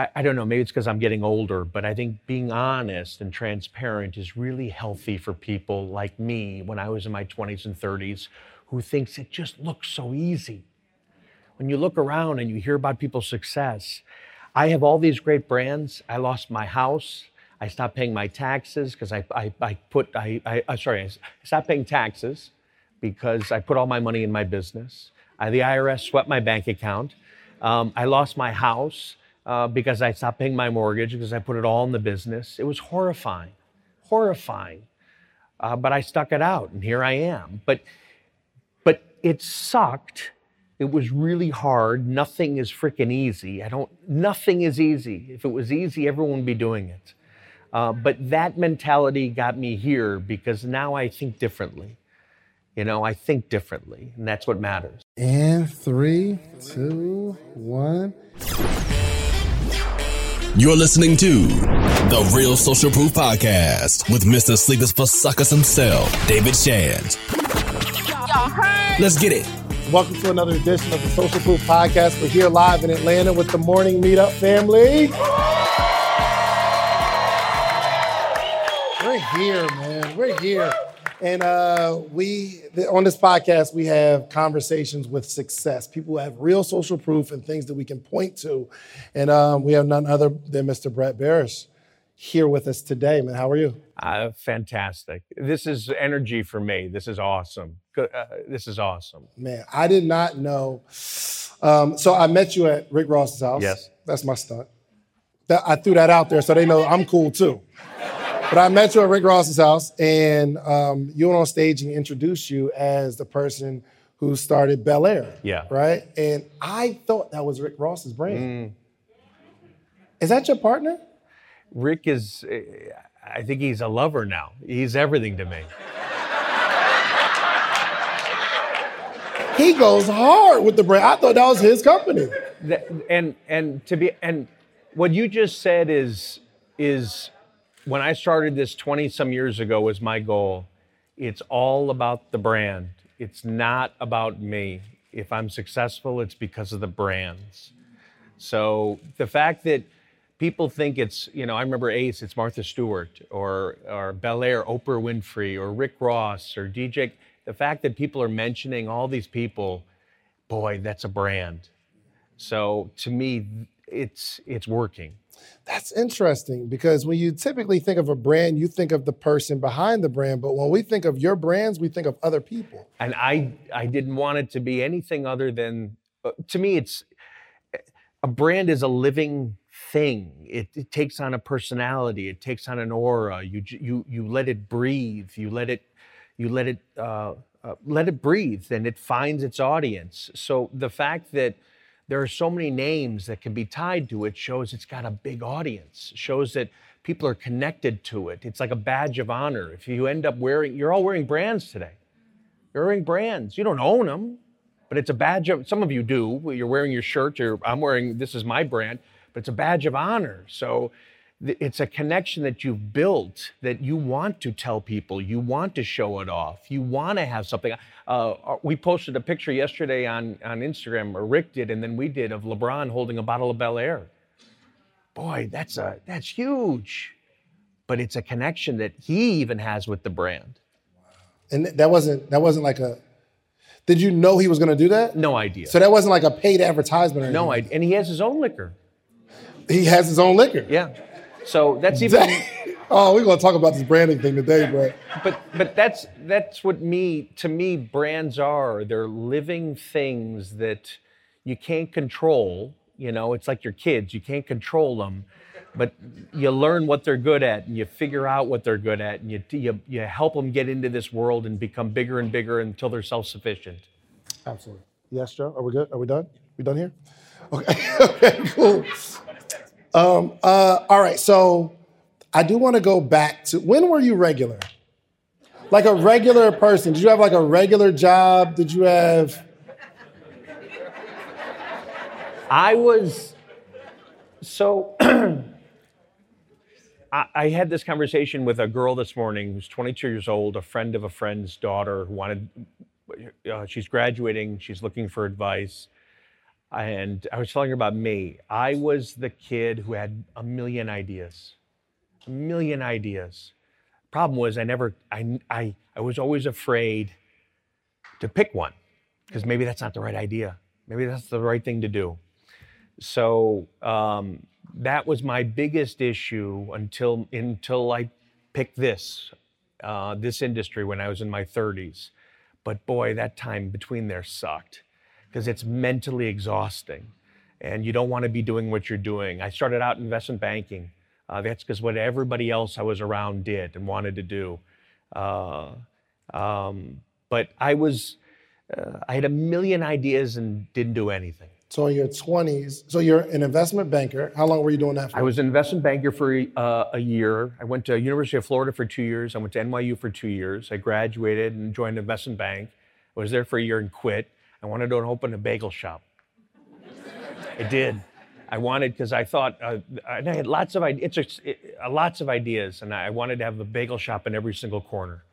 I, I don't know, maybe it's because I'm getting older, but I think being honest and transparent is really healthy for people like me when I was in my 20s and 30s who thinks it just looks so easy. When you look around and you hear about people's success, I have all these great brands. I lost my house. I stopped paying my taxes because I, I, I, put, I, I, I, sorry, I stopped paying taxes because I put all my money in my business. I, the IRS swept my bank account. Um, I lost my house uh, because I stopped paying my mortgage because I put it all in the business. It was horrifying, horrifying. Uh, but I stuck it out, and here I am. But, but it sucked. It was really hard. Nothing is freaking easy. I don't. Nothing is easy. If it was easy, everyone would be doing it. Uh, but that mentality got me here because now I think differently. You know, I think differently, and that's what matters. And three, two, one. You're listening to the Real Social Proof Podcast with Mr. Sleepers for Suckers himself, David Shands. Let's get it. Welcome to another edition of the Social Proof Podcast. We're here live in Atlanta with the morning meetup family. We're here, man. We're here. And uh, we, on this podcast, we have conversations with success. People who have real social proof and things that we can point to. And um, we have none other than Mr. Brett Berish here with us today. Man, how are you? Uh, fantastic. This is energy for me. This is awesome. Uh, this is awesome. Man, I did not know. Um, so I met you at Rick Ross's house. Yes. That's my stunt. That, I threw that out there so they know I'm cool too. But I met you at Rick Ross's house, and um, you went on stage and introduced you as the person who started Belaire. Yeah. Right? And I thought that was Rick Ross's brand. Mm. Is that your partner? Rick is, eh, I think he's a lover now. He's everything to me. he goes hard with the brand. I thought that was his company. And and to be and what you just said is is when I started this 20 some years ago was my goal. It's all about the brand. It's not about me. If I'm successful, it's because of the brands. So the fact that people think it's, you know, I remember Ace, it's Martha Stewart or or Belaire, Oprah Winfrey or Rick Ross or DJ. The fact that people are mentioning all these people, boy, that's a brand. So to me, it's it's working. That's interesting because when you typically think of a brand, you think of the person behind the brand. But when we think of your brands, we think of other people. And I, I didn't want it to be anything other than, uh, to me, it's a brand is a living thing. It, it, takes on a personality. It takes on an aura. You, you, you let it breathe. You let it, you let it, uh, uh, let it breathe, and it finds its audience. So the fact that there are so many names that can be tied to it shows it's got a big audience shows that people are connected to it. It's like a badge of honor. If you end up wearing you're all wearing brands today. You're wearing brands. You don't own them but it's a badge of some of you do. You're wearing your shirt you're, i'm wearing this is my brand but it's a badge of honor. So it's a connection that you've built that you want to tell people. You want to show it off. You want to have something uh, uh, we posted a picture yesterday on, on instagram or rick did and then we did of lebron holding a bottle of belaire. Boy that's a that's huge. But it's a connection that he even has with the brand. And that wasn't that wasn't like a did you know he was going to do that? No idea. So that wasn't like a paid advertisement or no idea and he has his own liquor. He has his own liquor? Yeah so that's even. oh, we're gonna talk about this branding thing today, but but but that's that's what me to me brands are. They're living things that you can't control. You know, it's like your kids. You can't control them, but you learn what they're good at, and you figure out what they're good at, and you you you help them get into this world and become bigger and bigger until they're self sufficient. Absolutely. Yes, Joe. Are we good? Are we done? We done here? Okay. okay. Cool. Um, uh, all right, so I do want to go back to when were you regular? Like a regular person. Did you have like a regular job? Did you have? I was so. I, I had this conversation with a girl this morning who's 22 years old, a friend of a friend's daughter who wanted. Uh, she's graduating. She's looking for advice. And I was telling her about me. I was the kid who had a million ideas, a million ideas. Problem was, I never, I, I, I was always afraid to pick one because maybe that's not the right idea. Maybe that's the right thing to do. So um, that was my biggest issue until until I picked this uh, this industry when I was in my 30s. But boy, that time between there sucked because it's mentally exhausting, and you don't want to be doing what you're doing. I started out in investment banking. Uh, that's because what everybody else I was around did and wanted to do. Uh, um, but I was, uh, I had a million ideas and didn't do anything. So in your 20s, so you're an investment banker. How long were you doing that for? I was an investment banker for uh, a year. I went to University of Florida for two years. I went to NYU for two years. I graduated and joined an investment bank. I was there for a year and quit. I wanted to open a bagel shop. I did. I wanted because I thought uh, I had lots of ideas, it, uh, lots of ideas, and I wanted to have a bagel shop in every single corner.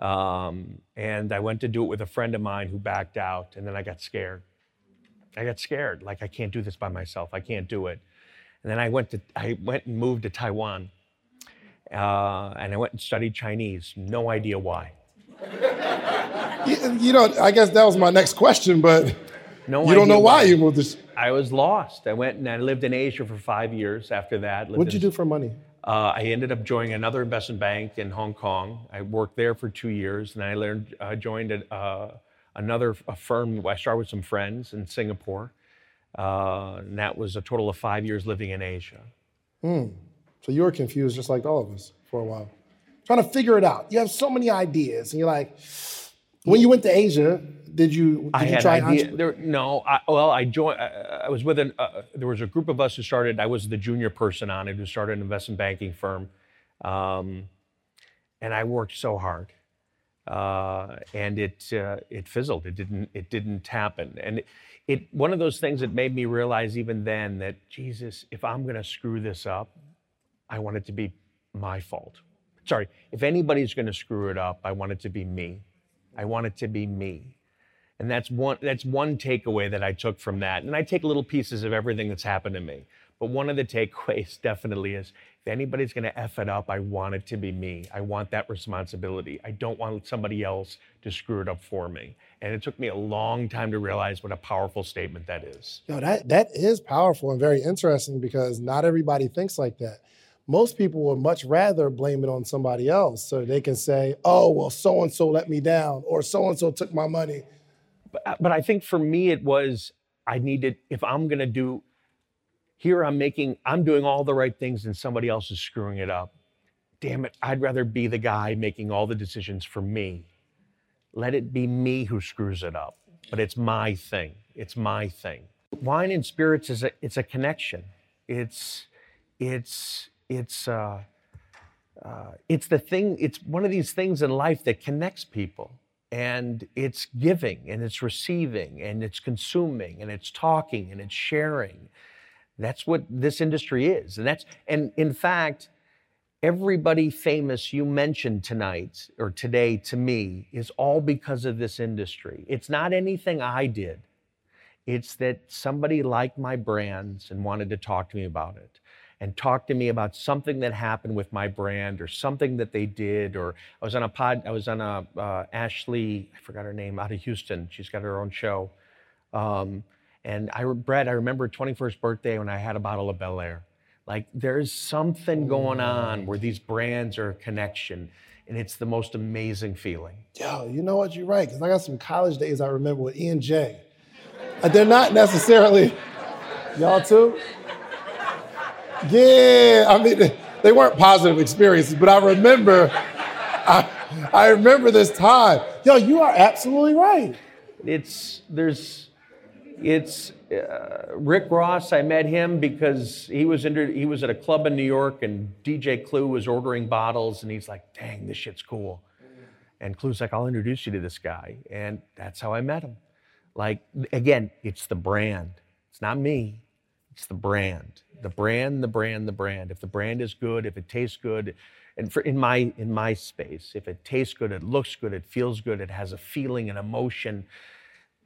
Um, and I went to do it with a friend of mine who backed out, and then I got scared. I got scared. Like I can't do this by myself. I can't do it. And then I went to I went and moved to Taiwan, uh, and I went and studied Chinese. No idea why. You, you, know, I guess that was my next question, but no you don't know why, you moved this. I was lost. I went and I lived in Asia for five years. After that, what did you do for money? Uh, I ended up joining another investment bank in Hong Kong. I worked there for two years, and I learned uh, joined a, uh, another a firm. I started with some friends in Singapore, uh, and that was a total of five years living in Asia. Mm. So you were confused, just like all of us, for a while, trying to figure it out. You have so many ideas, and you're like, when you went to Asia, did you? Did I you had try idea. There, no, I, well, I joined. I, I was with an. Uh, there was a group of us who started. I was the junior person on it who started an investment banking firm, um, and I worked so hard uh, and it uh, it fizzled. It didn't it didn't happen. And it, it one of those things that made me realize even then that Jesus, if I'm going to screw this up, I want it to be my fault. Sorry, if anybody's going to screw it up, I want it to be me. I want it to be me. And that's one that's one takeaway that I took from that. And I take little pieces of everything that's happened to me. But one of the takeaways definitely is if anybody's going to F it up, I want it to be me. I want that responsibility. I don't want somebody else to screw it up for me. And it took me a long time to realize what a powerful statement that is. Yo, that, that is powerful and very interesting because not everybody thinks like that. Most people would much rather blame it on somebody else so they can say, oh, well, so and so let me down or so and so took my money. But, uh, but I think for me, it was I needed, if I'm going to do here I'm making, I'm doing all the right things and somebody else is screwing it up. Damn it, I'd rather be the guy making all the decisions for me. Let it be me who screws it up, but it's my thing. It's my thing. Wine and spirits is a, it's a connection. It's, it's, it's, uh, uh, it's the thing, it's one of these things in life that connects people and it's giving and it's receiving and it's consuming and it's talking and it's sharing that's what this industry is. And that's and in fact, everybody famous you mentioned tonight or today to me is all because of this industry. It's not anything I did. It's that somebody liked my brands and wanted to talk to me about it and talk to me about something that happened with my brand or something that they did or I was on a pod I was on a uh, Ashley I forgot her name out of Houston she's got her own show um, and I, Brett, I remember 21st birthday when I had a bottle of Belaire. Like there's something going on where these brands are a connection, and it's the most amazing feeling. Yo, you know what? You're right. Because I got some college days I remember with E and J. They're not necessarily y'all too. Yeah, I mean they weren't positive experiences, but I remember, I, I remember this time. Yo, you are absolutely right. It's there's it's uh, Rick Ross. I met him because he was inter- he was at a club in New York, and DJ Clue was ordering bottles, and he's like, "Dang, this shit's cool." And Clue's like, "I'll introduce you to this guy," and that's how I met him. Like again, it's the brand. It's not me. It's the brand. The brand. The brand. The brand. If the brand is good, if it tastes good, and for in my in my space, if it tastes good, it looks good, it feels good, it has a feeling, an emotion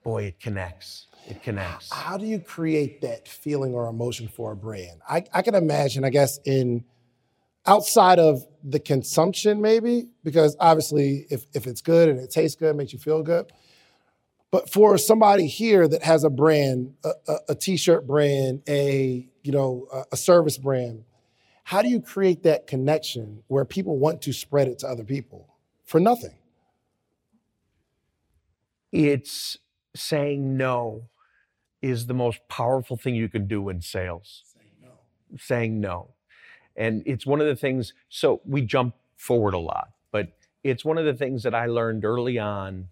boy, it connects. It connects. How do you create that feeling or emotion for a brand? I, I can imagine, I guess, in outside of the consumption, maybe, because obviously if, if it's good and it tastes good, it makes you feel good. But for somebody here that has a brand, a, a, a t-shirt brand, a you know, a, a service brand, how do you create that connection where people want to spread it to other people for nothing? It's saying no is the most powerful thing you can do in sales. Saying no. Saying no. And it's one of the things, so we jump forward a lot, but it's one of the things that I learned early on.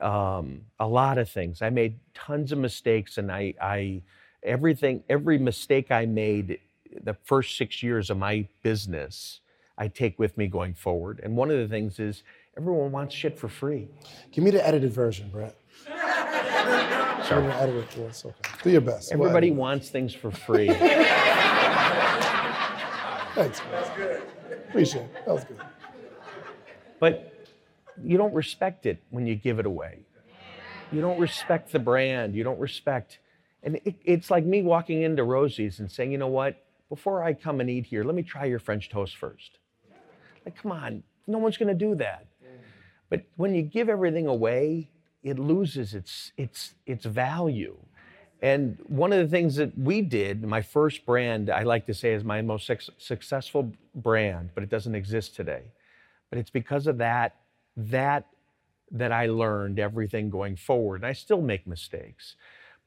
Um, a lot of things. I made tons of mistakes, and I, I, everything, every mistake I made the first six years of my business, I take with me going forward. And one of the things is everyone wants shit for free. Give me the edited version, Brett. Sorry. the edited for us. Okay. Do your best. Everybody wants things for free. Thanks. Man. That's good. Appreciate it. That was good. But you don't respect it when you give it away. You don't respect the brand. You don't respect. And it, it's like me walking into Rosie's and saying, you know what? Before I come and eat here, let me try your French toast first. Like, come on, no one's going to do that. But when you give everything away, it loses its, its, its value. And one of the things that we did, my first brand, I like to say is my most successful brand, but it doesn't exist today. But it's because of that, that, that I learned everything going forward. And I still make mistakes.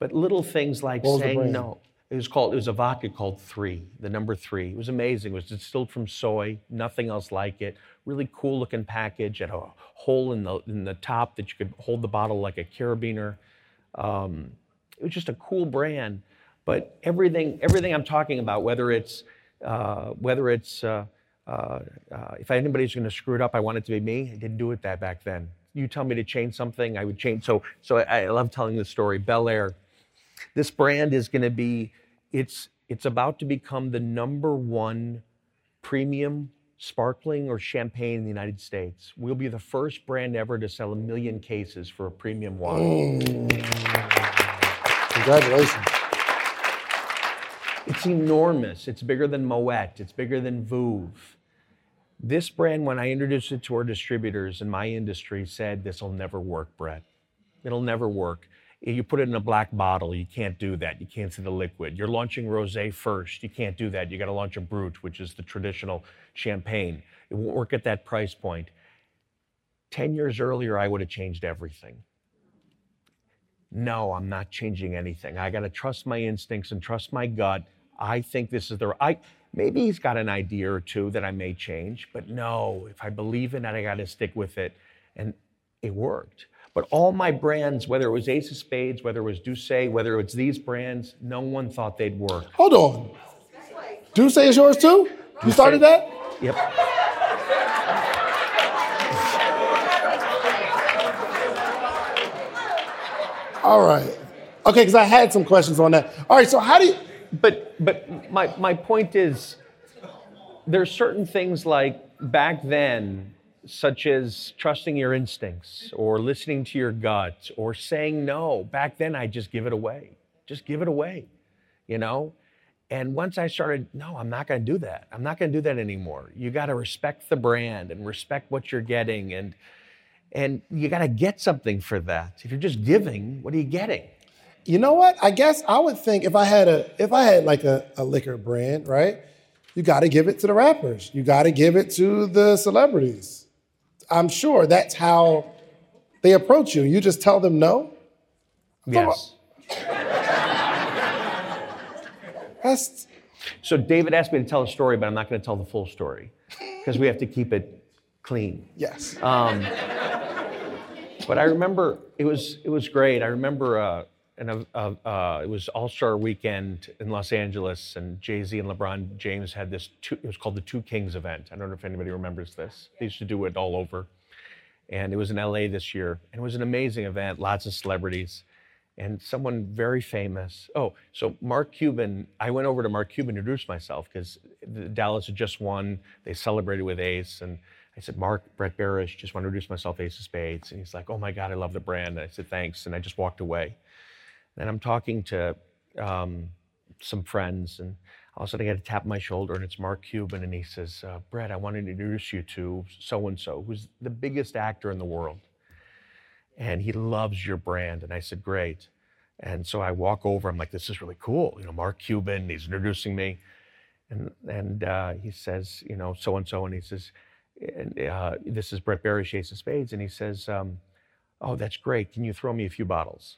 But little things like saying no. It was called, it was a vodka called Three, the number three. It was amazing. It was distilled from soy, nothing else like it. Really cool looking package, had a hole in the, in the top that you could hold the bottle like a carabiner. Um, it was just a cool brand. But everything, everything I'm talking about, whether it's, uh, whether it's, uh, uh, uh if anybody's going to screw it up, I want it to be me. I didn't do it that back then. You tell me to change something, I would change. So, so I, I love telling the story. Belaire, this brand is going to be it's, it's about to become the number one premium sparkling or champagne in the United States. We'll be the first brand ever to sell a million cases for a premium wine. Mm. Congratulations. It's enormous. It's bigger than Moet. It's bigger than Veuve. This brand, when I introduced it to our distributors in my industry, said, This will never work, Brett. It'll never work. You put it in a black bottle, you can't do that. You can't see the liquid. You're launching rosé first. You can't do that. You got to launch a brut, which is the traditional champagne. It won't work at that price point. 10 years earlier, I would have changed everything. No, I'm not changing anything. I got to trust my instincts and trust my gut. I think this is the right. Maybe he's got an idea or two that I may change, but no, if I believe in it, I got to stick with it. And it worked. But all my brands, whether it was Ace of Spades, whether it was D'USSÉ, whether it's these brands, no one thought they'd work. Hold on. D'USSÉ is yours too? You started that? Yep. All right. Okay, because I had some questions on that. All right, so how do you. But, but my, my point is, there's certain things like back then, such as trusting your instincts or listening to your gut or saying no. Back then, I just give it away. Just give it away, you know? And once I started, no, I'm not going to do that. I'm not going to do that anymore. You got to respect the brand and respect what you're getting. And, and you got to get something for that. If you're just giving, what are you getting? You know what? I guess I would think if I had a, if I had like a, a liquor brand, right? You got to give it to the rappers. You got to give it to the celebrities I'm sure that's how they approach you. You just tell them no. Yes. That's. So David asked me to tell a story, but I'm not going to tell the full story because we have to keep it clean. Yes. Um, but I remember it was it was great. I remember uh, and uh, uh, it was All Star Weekend in Los Angeles, and Jay Z and LeBron James had this. Two, it was called the Two Kings event. I don't know if anybody remembers this. They used to do it all over, and it was in LA this year, and it was an amazing event. Lots of celebrities, and someone very famous. Oh, so Mark Cuban. I went over to Mark Cuban to introduce myself because Dallas had just won. They celebrated with Ace, and I said, Mark, Brett Berish, just want to introduce myself, Ace of Spades. And he's like, oh my God, I love the brand. And I said, thanks. And I just walked away. And I'm talking to um, some friends, and all of a sudden I get a tap on my shoulder, and it's Mark Cuban. And he says, uh, Brett, I want to introduce you to so and so, who's the biggest actor in the world. And he loves your brand. And I said, great. And so I walk over, I'm like, this is really cool. You know, Mark Cuban, he's introducing me. And, and uh, he says, you know, so and so. And he says, uh, this is Brett Berish, Ace of Spades, and he says, um, "Oh, that's great. Can you throw me a few bottles?"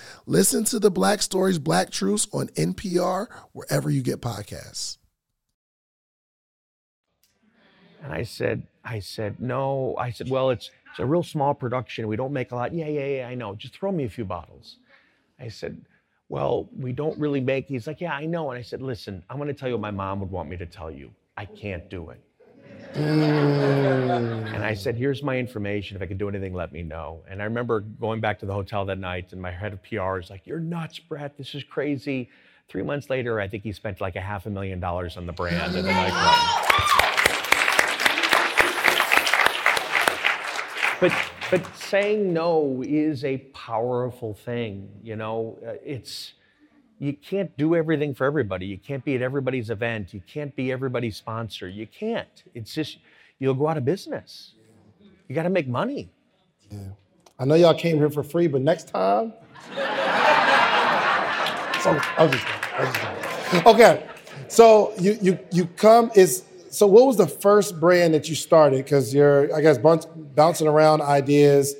Listen to the Black Stories, Black Truths on NPR, wherever you get podcasts. And I said, I said, no. I said, well, it's it's a real small production. We don't make a lot. Yeah, yeah, yeah, I know. Just throw me a few bottles. I said, well, we don't really make. He's like, yeah, I know. And I said, listen, I'm going to tell you what my mom would want me to tell you. I can't do it. Mm. And I said, here's my information. If I can do anything, let me know. And I remember going back to the hotel that night, and my head of PR is like, You're nuts, Brett. This is crazy. Three months later, I think he spent like a half a million dollars on the brand and the nightclub. But, but saying no is a powerful thing. You know, uh, it's you can't do everything for everybody. You can't be at everybody's event. You can't be everybody's sponsor. You can't. It's just, you'll go out of business. You got to make money. Yeah. I know y'all came here for free, but next time. so, I was just, I was just okay. So you you you come is so what was the first brand that you started? Because you're I guess bouncing around ideas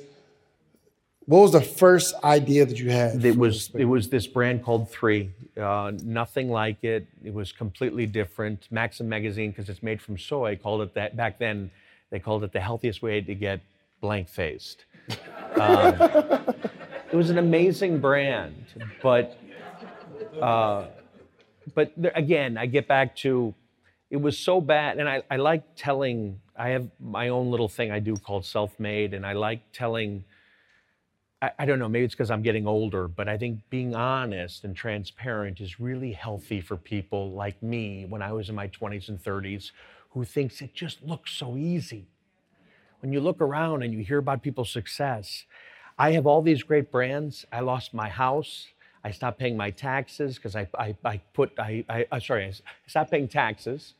what was the first idea that you had? It was it was this brand called Three. Uh, nothing like it. It was completely different. Maxim magazine, because it's made from soy, called it that back then. They called it the healthiest way to get blank faced. Um, it was an amazing brand, but uh, but there, again, I get back to it was so bad, and I, I like telling. I have my own little thing I do called self made, and I like telling I, I don't know, maybe it's because I'm getting older, but I think being honest and transparent is really healthy for people like me when I was in my 20s and 30s who thinks it just looks so easy. When you look around and you hear about people's success, I have all these great brands. I lost my house. I stopped paying my taxes because I, I, I, put, I, I, uh, sorry, I stopped paying taxes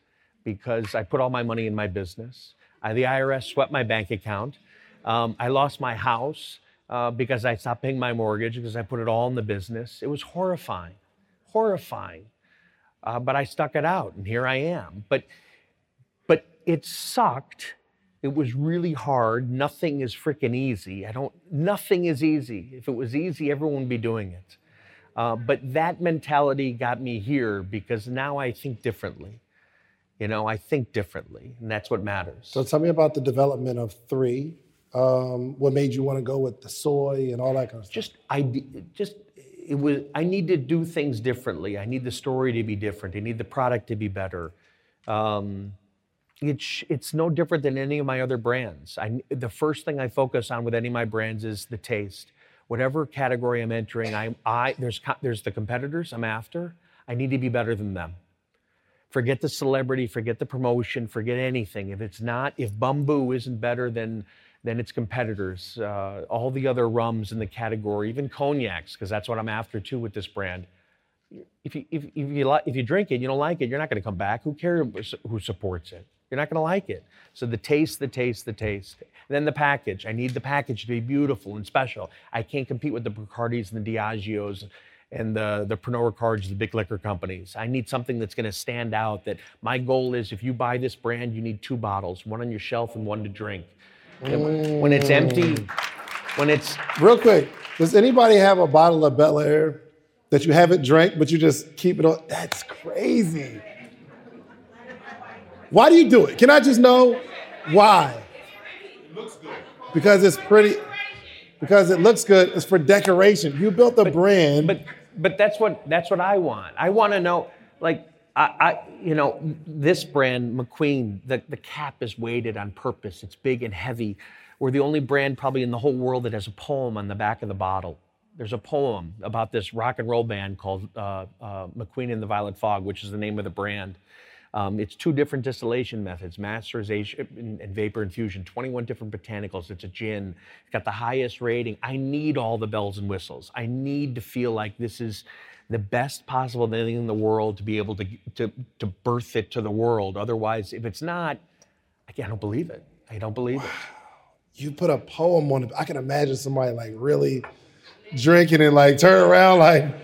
because I put all my money in my business. I, the IRS swept my bank account. Um, I lost my house uh, because I stopped paying my mortgage because I put it all in the business. It was horrifying, horrifying. Uh, but I stuck it out, and here I am. But, but it sucked. It was really hard. Nothing is freaking easy. I don't. Nothing is easy. If it was easy, everyone would be doing it. Uh, but that mentality got me here because now I think differently. You know, I think differently, and that's what matters. So tell me about the development of three um, what made you want to go with the soy and all that kind of stuff? Just I just it was I need to do things differently. I need the story to be different. I need the product to be better. Um, it's, it's no different than any of my other brands. I, the first thing I focus on with any of my brands is the taste. Whatever category I'm entering, I, I, there's, there's the competitors I'm after. I need to be better than them. Forget the celebrity, forget the promotion, forget anything. If it's not, if Bumbu isn't better than, than its competitors, uh, all the other rums in the category, even cognacs, because that's what I'm after too with this brand. If you, if, if, you, li- if you drink it, you don't like it, you're not going to come back. Who cares who supports it? You're not going to like it. So the taste, the taste, the taste. And then the package. I need the package to be beautiful and special. I can't compete with the Bacardis and the Diageos and the, the Pernod Ricards, the big liquor companies. I need something that's going to stand out that my goal is if you buy this brand, you need two bottles, one on your shelf and one to drink. Mm. When it's empty, when it's... Real quick, does anybody have a bottle of Belaire that you haven't drank, but you just keep it on? That's crazy. Why do you do it? Can I just know why? It looks good. Because it's pretty. Because it looks good. It's for decoration. You built a but, brand. But but that's what that's what I want. I want to know like I, I, you know this brand McQueen the, the cap is weighted on purpose. It's big and heavy. We're the only brand probably in the whole world that has a poem on the back of the bottle. There's a poem about this rock and roll band called uh, uh, McQueen and the Violet Fog, which is the name of the brand. Um, it's two different distillation methods, maceration and, and, vapor infusion, 21 different botanicals. It's a gin. It's got the highest rating. I need all the bells and whistles. I need to feel like this is the best possible thing in the world to be able to, to, to birth it to the world. Otherwise, if it's not, I don't believe it. I don't believe it. You put a poem on it. I can imagine somebody like really drinking and like turn around like,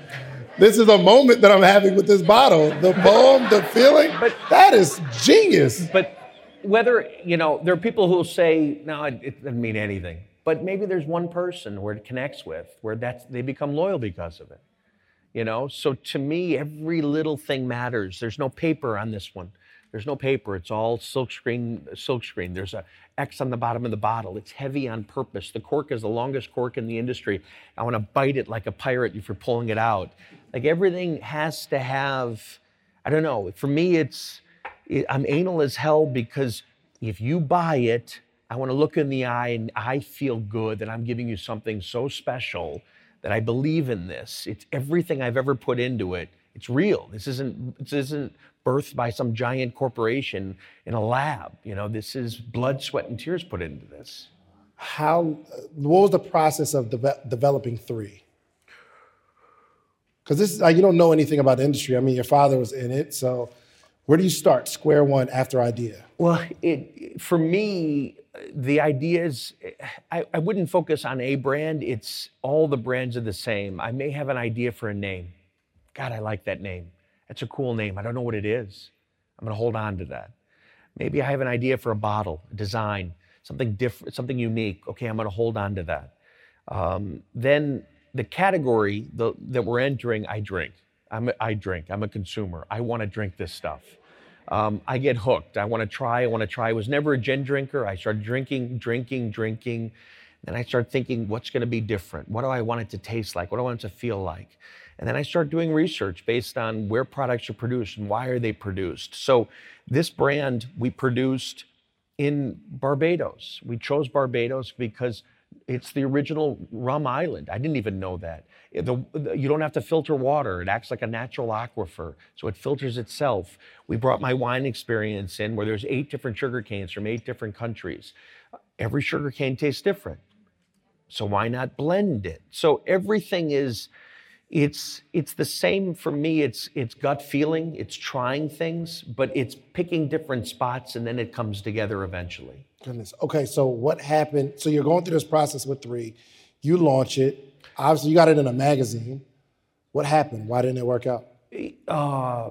this is a moment that I'm having with this bottle. The poem, the feeling. But that is genius. But whether you know, there are people who will say, "No, it, it doesn't mean anything." But maybe there's one person where it connects with, where that's they become loyal because of it. You know, so to me, every little thing matters. There's no paper on this one. There's no paper. It's all silk screen. Silk screen. There's a X on the bottom of the bottle. It's heavy on purpose. The cork is the longest cork in the industry. I want to bite it like a pirate if you're pulling it out. Like everything has to have. I don't know. For me, it's it, I'm anal as hell because if you buy it, I want to look in the eye and I feel good that I'm giving you something so special that I believe in this. It's everything I've ever put into it. It's real. This isn't this isn't birthed by some giant corporation in a lab. You know, this is blood, sweat, and tears put into this. How, what was the process of de- developing three? Because this, like, you don't know anything about the industry. I mean, your father was in it, so where do you start? Square one after idea. Well, it for me, the idea is I, I wouldn't focus on a brand. It's all the brands are the same. I may have an idea for a name. God, I like that name. That's a cool name. I don't know what it is. I'm going to hold on to that. Maybe I have an idea for a bottle, a design, something different, something unique. Okay, I'm going to hold on to that. Um, then the category the, that we're entering, I drink. I'm a, I drink. I'm a consumer. I want to drink this stuff. Um, I get hooked. I want to try. I want to try. I was never a gin drinker. I started drinking, drinking, drinking. Then I started thinking, what's going to be different? What do I want it to taste like? What do I want it to feel like? And then I start doing research based on where products are produced and why are they produced. So this brand we produced in Barbados. We chose Barbados because it's the original rum island. I didn't even know that. Eh, the, the, you don't have to filter water. It acts like a natural aquifer, so it filters itself. We brought my wine experience in where there's eight different sugar canes from eight different countries. Every sugar cane tastes different. So why not blend it? So everything is it's it's the same for me. It's it's gut feeling. It's trying things but it's picking different spots and then it comes together eventually. Goodness. Okay so what happened? So you're going through this process with three. You launch it. Obviously you got it in a magazine. What happened? Why didn't it work out? Uh,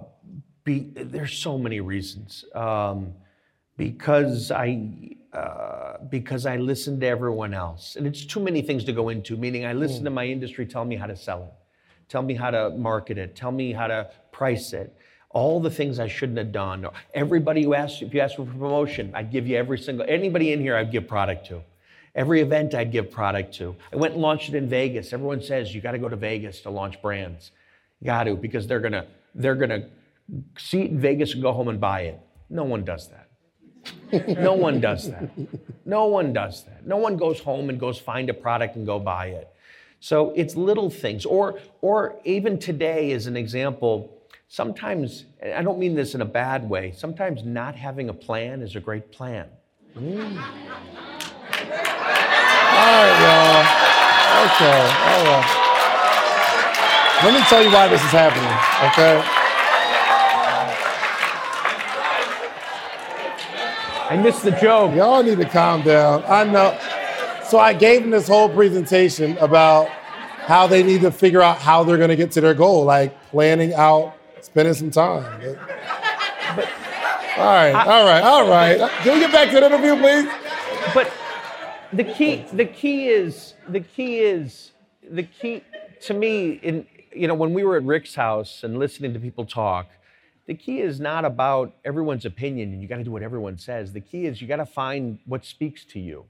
be, there's so many reasons. Um, because i uh, because i listened to everyone else. And it's too many things to go into meaning i listen mm. to my industry tell me how to sell it Tell me how to market it. Tell me how to price it. All the things I shouldn't have done. Everybody who asks, if you ask for promotion, I'd give you every single, anybody in here I'd give product to. Every event I'd give product to. I went and launched it in Vegas. Everyone says you got to go to Vegas to launch brands. You got to because they're gonna they're gonna see it in Vegas and go home and buy it. No one does that. no one does that. No one does that. No one goes home and goes find a product and go buy it. So it's little things. Or, or even today, as an example, sometimes, I don't mean this in a bad way, sometimes not having a plan is a great plan. Mm. All right, y'all. Okay, all right. Let me tell you why this is happening, okay? I missed the joke. Y'all need to calm down. I know. So I gave them this whole presentation about how they need to figure out how they're going to get to their goal, like planning out, spending some time. But, all right, I, all right, all right. Can we get back to the interview, please? But the key, the key is, the key is, the key to me, in you know, when we were at Rick's house and listening to people talk, the key is not about everyone's opinion and you got to do what everyone says. The key is you got to find what speaks to you,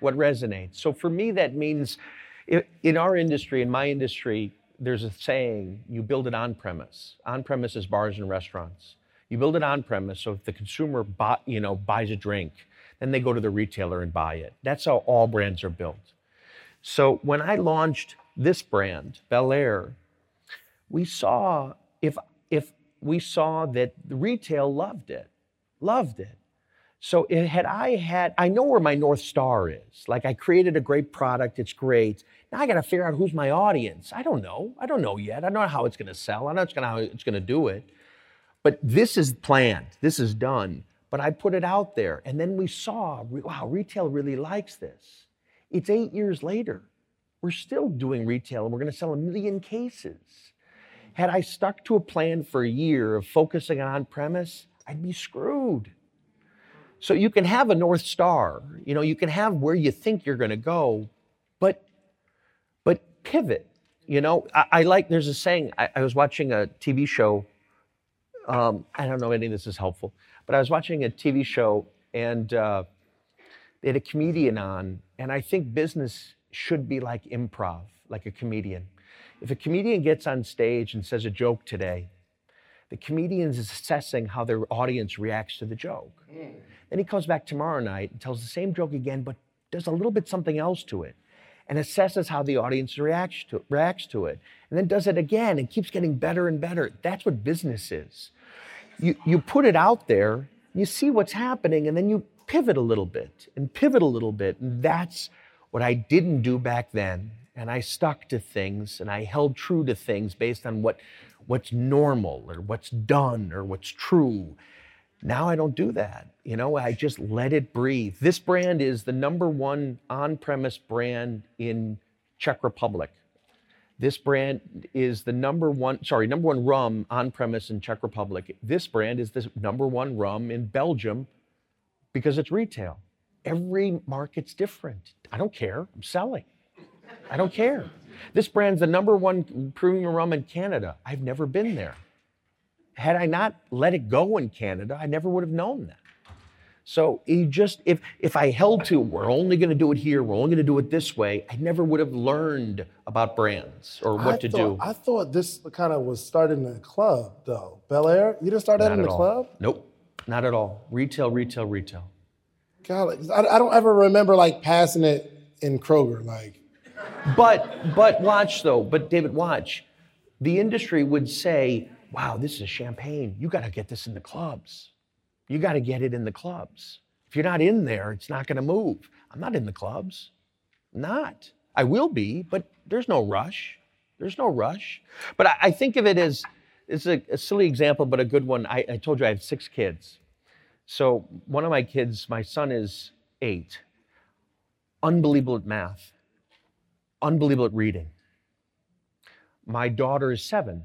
what resonates. So for me, that means in our industry, in my industry, there's a saying you build it on premise. On premise is bars and restaurants. You build it on premise, so if the consumer you know, buys a drink, then they go to the retailer and buy it. That's how all brands are built. So when I launched this brand, Belaire, we saw if if we saw that the retail loved it, loved it. So it, had I had, I know where my North Star is. Like I created a great product, it's great. Now I got to figure out who's my audience. I don't know. I don't know yet. I don't know how it's going to sell. I don't know how it's going to do it. But this is planned. This is done. But I put it out there. And then we saw, wow, retail really likes this. It's eight years later. We're still doing retail and we're going to sell a million cases. Had I stuck to a plan for a year of focusing on premise, I'd be screwed. So you can have a North Star, you know, you can have where you think you're going to go, but but pivot. You know, I, I like. There's a saying. I, I, was watching a TV show. Um, I don't know if any of this is helpful, but I was watching a TV show and uh, they had a comedian on, and I think business should be like improv, like a comedian. If a comedian gets on stage and says a joke today, the comedian is assessing how their audience reacts to the joke. Then he comes back tomorrow night and tells the same joke again, but does a little bit something else to it and assesses how the audience reacts to, reacts to it. And then does it again and keeps getting better and better. That's what business is. You, you put it out there, you see what's happening, and then you pivot a little bit and pivot a little bit. And that's what I didn't do back then and I stuck to things and I held true to things based on what, what's normal or what's done or what's true. Now I don't do that. You know, I just let it breathe. This brand is the number one on premise brand in Czech Republic. This brand is the number one, sorry, number one rum on premise in Czech Republic. This brand is the number one rum in Belgium because it's retail. Every market's different. I don't care. I'm selling. I don't care. This brand's the number one premium rum in Canada. I've never been there. Had I not let it go in Canada, I never would have known that. So you just if if I held to we're only going to do it here, we're only going to do it this way, I never would have learned about brands or what I to thought, do. I thought this kind of was started in a club though. Belaire, you didn't start that in the all. club? Nope, not at all. Retail, retail, retail. God, I, I don't ever remember like passing it in Kroger, like but but watch though, but David, watch. The industry would say, wow, this is champagne. You got to get this in the clubs. You got to get it in the clubs. If you're not in there, it's not going to move. I'm not in the clubs. I'm not. I will be, but there's no rush. There's no rush. But I, I think of it as it's a, a, silly example, but a good one. I, I told you I have six kids. So one of my kids, my son is eight, unbelievable at math unbelievable at reading. My daughter is seven,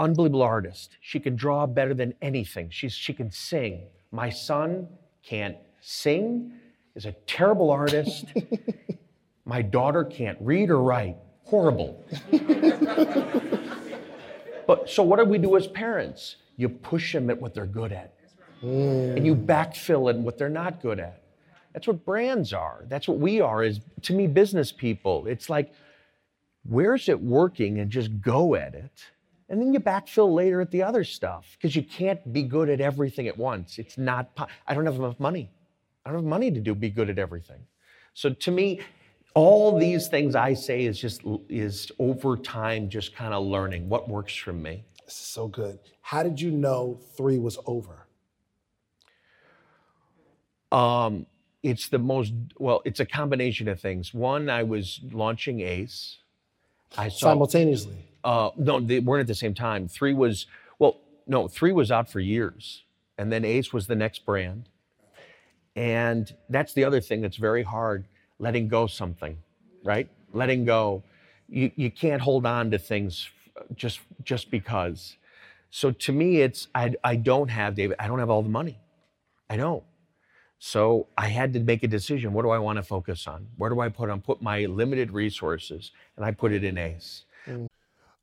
unbelievable artist. She can draw better than anything. She's, she can sing. My son can't sing, is a terrible artist. My daughter can't read or write. Horrible. but so what do we do as parents? You push them at what they're good at. Mm. And you backfill in what they're not good at. That's what brands are. That's what we are is to me business people. It's like where's it working and just go at it and then you backfill later at the other stuff because you can't be good at everything at once. It's not. po- I don't have enough money. I don't have money to do be good at everything. So to me, all these things I say is just is over time, just kind of learning what works for me. This is so good. How did you know three was over? Um, it's the most well. It's a combination of things. One, I was launching Ace. I saw Simultaneously. Uh, no, they weren't at the same time. Three was well, no, three was out for years, and then Ace was the next brand, and that's the other thing that's very hard: letting go something, right? Letting go. You you can't hold on to things just just because. So to me, it's I I don't have David. I don't have all the money. I don't. So I had to make a decision. What do I want to focus on? Where do I put on put my limited resources? And I put it in Ace.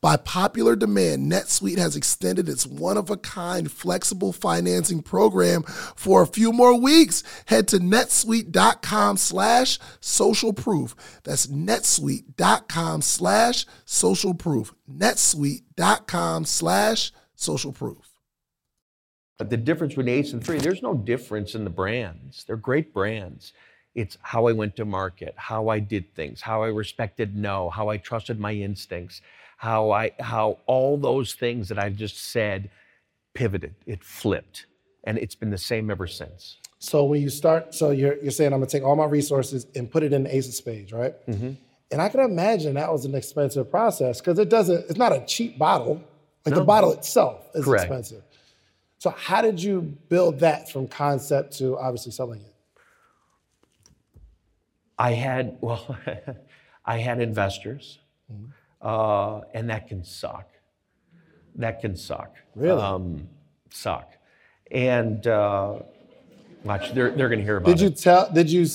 By popular demand, NetSuite has extended its one of a kind flexible financing program for a few more weeks. Head to netsuite.com slash social proof. That's netsuite.com slash social proof. netsuite.com slash social proof. But the difference between Ace and Three, there's no difference in the brands. They're great brands. It's how I went to market, how I did things, how I respected no, how I trusted my instincts, how I how all those things that I've just said pivoted. It flipped. And it's been the same ever since. So when you start, so you're, you're saying I'm gonna take all my resources and put it in the Ace of Spades, right? Mm-hmm. And I can imagine that was an expensive process because it doesn't, it's not a cheap bottle. Like the bottle itself is Correct. expensive. So how did you build that from concept to obviously selling it? I had, well, I had investors, mm-hmm. Uh, and that can suck. That can suck. Really? Um, suck. And uh, watch, they're, they're going to hear about it. Did you tell? Did you?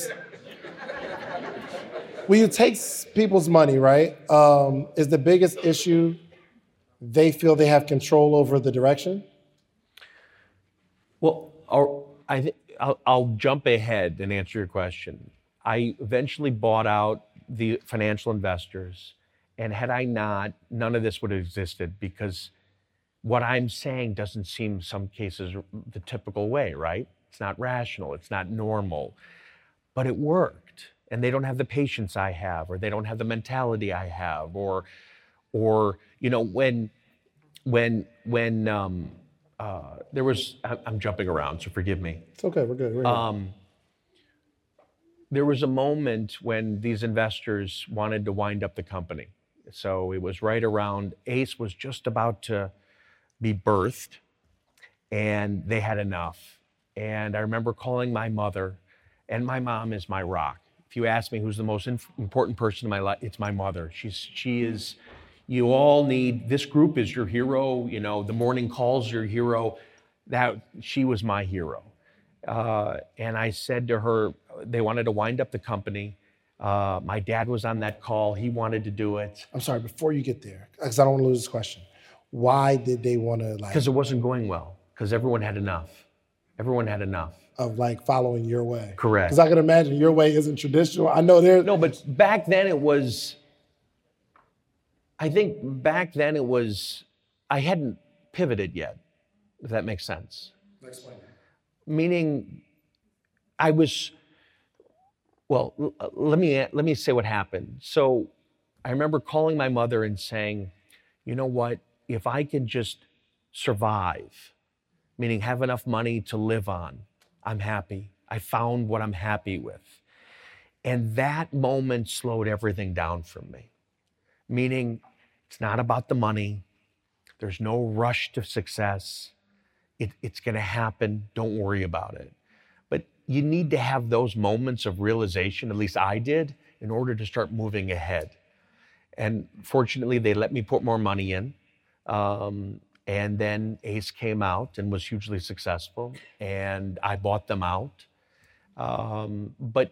When you take people's money, right? Um, is the biggest issue they feel they have control over the direction? Well, I th- I'll, I'll jump ahead and answer your question. I eventually bought out the financial investors, and had I not, none of this would have existed because what I'm saying doesn't seem some cases the typical way, right? It's not rational, it's not normal, but it worked. And they don't have the patience I have, or they don't have the mentality I have, or, or you know, when, when, when um, uh, there was, I'm jumping around, so forgive me. It's okay. We're good. We're. Um, there was a moment when these investors wanted to wind up the company. So it was right around Ace was just about to be birthed, and they had enough. And I remember calling my mother, and my mom is my rock. If you ask me who's the most inf- important person in my life, it's my mother. She's she is. You all need this group is your hero. You know the morning calls your hero. That she was my hero. Uh, and I said to her, they wanted to wind up the company. Uh, my dad was on that call. He wanted to do it I'm sorry. Before you get there, because I don't want to lose this question. Why did they want to like? because it wasn't going well, because everyone had enough. Everyone had enough. of like following your way. Correct. Because I can imagine your way isn't traditional. I know there. No, but back then it was. I think back then it was. I hadn't pivoted yet, if that makes sense. Explain. Meaning, I was. Well, uh, let me let me say what happened. So, I remember calling my mother and saying, "You know what? If I can just survive, meaning have enough money to live on, I'm happy. I found what I'm happy with." And that moment slowed everything down for me. Meaning, it's not about the money, there's no rush to success. It, it's going to happen. Don't worry about it. You need to have those moments of realization, at least I did, in order to start moving ahead. And fortunately, they let me put more money in. Um, and then Ace came out and was hugely successful, and I bought them out. Um, but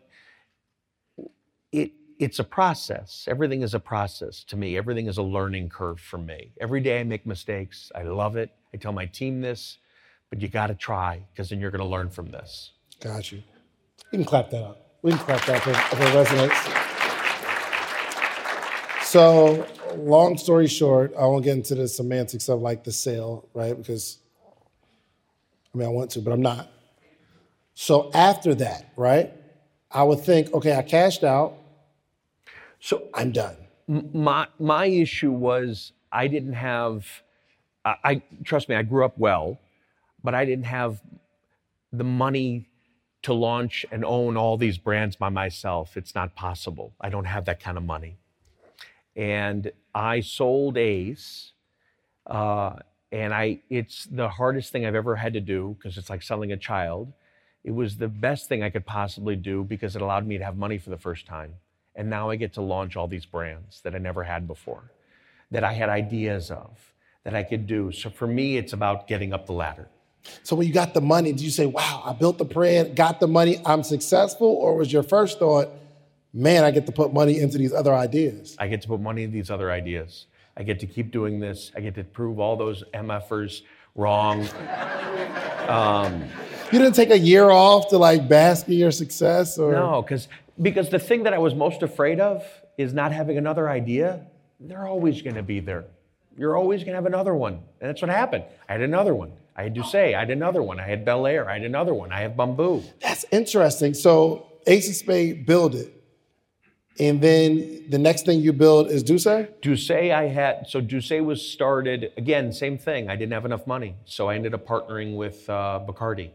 it it's a process. Everything is a process to me. Everything is a learning curve for me. Every day I make mistakes. I love it. I tell my team this, but you got to try because then you're going to learn from this. Got you. We can clap that up. We can clap that if it resonates. So, long story short, I won't get into the semantics of like the sale, right? Because I mean, I want to, but I'm not. So after that, right? I would think, okay, I cashed out. So I'm done. my my issue was I didn't have. I, I trust me. I grew up well, but I didn't have the money to launch and own all these brands by myself. It's not possible. I don't have that kind of money. And I sold Ace, uh, and I it's the hardest thing I've ever had to do because it's like selling a child. It was the best thing I could possibly do because it allowed me to have money for the first time. And now I get to launch all these brands that I never had before, that I had ideas of, that I could do. So for me, it's about getting up the ladder. So when you got the money, did you say, wow, I built the brand, got the money, I'm successful? Or was your first thought, man, I get to put money into these other ideas? I get to put money in these other ideas. I get to keep doing this. I get to prove all those MFers wrong. Um, you didn't take a year off to like bask in your success or No, because because the thing that I was most afraid of is not having another idea. They're always going to be there. You're always going to have another one, and that's what happened. I had another one. I had Douce. I had another one. I had Belaire. I had another one. I have Bumbu. That's interesting. So Ace of Spade build it. And then the next thing you build is Duce? Douce, I had so Douce was started again. Same thing. I didn't have enough money, so I ended up partnering with uh, Bacardi.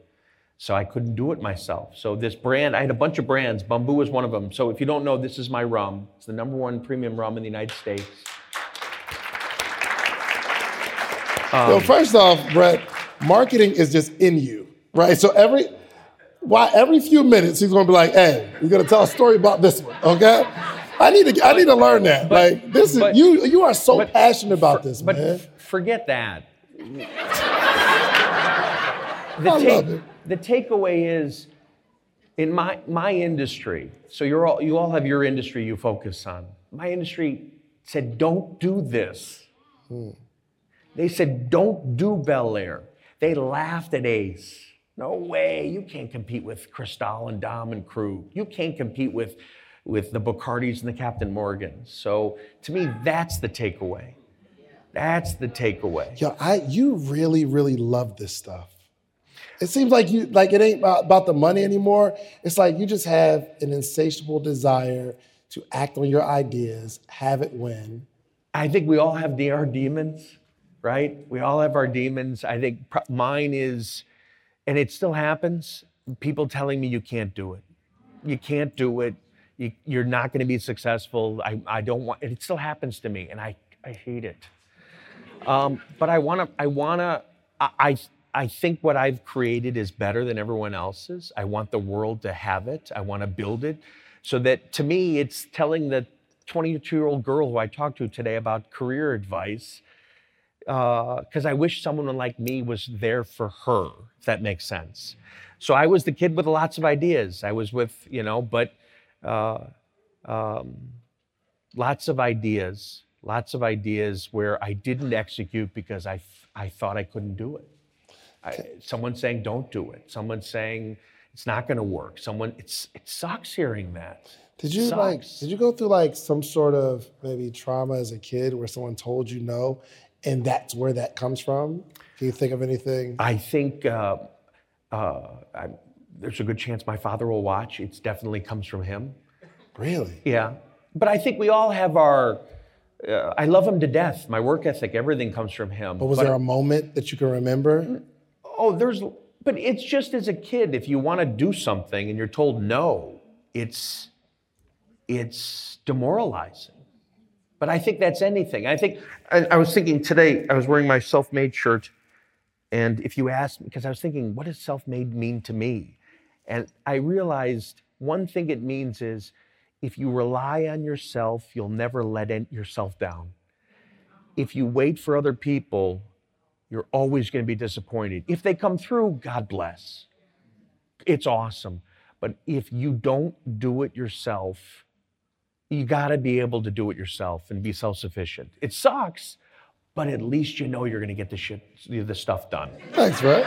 So I couldn't do it myself. So this brand, I had a bunch of brands. Bumbu is one of them. So if you don't know, this is my rum. It's the number one premium rum in the United States. so first off, Brett, marketing is just in you, right? So every why every few minutes he's gonna be like, hey, you're gonna tell a story about this one, okay? I need to I need to learn that. like this is but- you you are so but- passionate about this, But man. f- forget that. I The, love it. the takeaway is in my, my industry, so you're all, you all have your industry you focus on. My industry said, don't do this. Hmm. They said, don't do Belaire. They laughed at Ace. No way, you can't compete with Cristal and Dom and Krug. You can't compete with, with the Bacardis and the Captain Morgans. So to me, that's the takeaway. That's the takeaway. Yo, I you really, really love this stuff. It seems like you like it ain't about, about the money anymore. It's like you just have an insatiable desire to act on your ideas, have it win. I think we all have our demons, right? We all have our demons. I think mine is, and it still happens, people telling me you can't do it. You can't do it. You, you're not going to be successful. I, I don't want, it still happens to me, and I, I hate it. Um, but I want to, I want to, I, I think what I've created is better than everyone else's. I want the world to have it. I want to build it so that to me, it's telling the 22 year old girl who I talked to today about career advice, because I wish someone like me was there for her, if that makes sense. So I was the kid with lots of ideas. I was with, you know, but uh, um, lots of ideas, lots of ideas where I didn't execute because I, I thought I couldn't do it. I, someone saying, don't do it. Someone saying, It's not going to work. Someone, it's it sucks hearing that. Did you like? Did you go through like some sort of maybe trauma as a kid where someone told you no, and that's where that comes from? Can you think of anything? I think uh, uh, I, there's a good chance my father will watch. It definitely comes from him. Really? Yeah. But I think we all have our. Uh, I love him to death. My work ethic, everything comes from him. But was there a moment that you can remember? Oh, there's. But it's just as a kid, if you want to do something and you're told no, it's it's demoralizing. But I think that's anything. I think I, I was thinking today. I was wearing my self-made shirt, and if you ask, me, because I was thinking, what does self-made mean to me? And I realized one thing it means is if you rely on yourself, you'll never let yourself down. If you wait for other people, you're always going to be disappointed. If they come through, God bless. It's awesome. But if you don't do it yourself, you got to be able to do it yourself and be self sufficient. It sucks, but at least you know you're going to get the shit, the stuff done. Thanks, bro.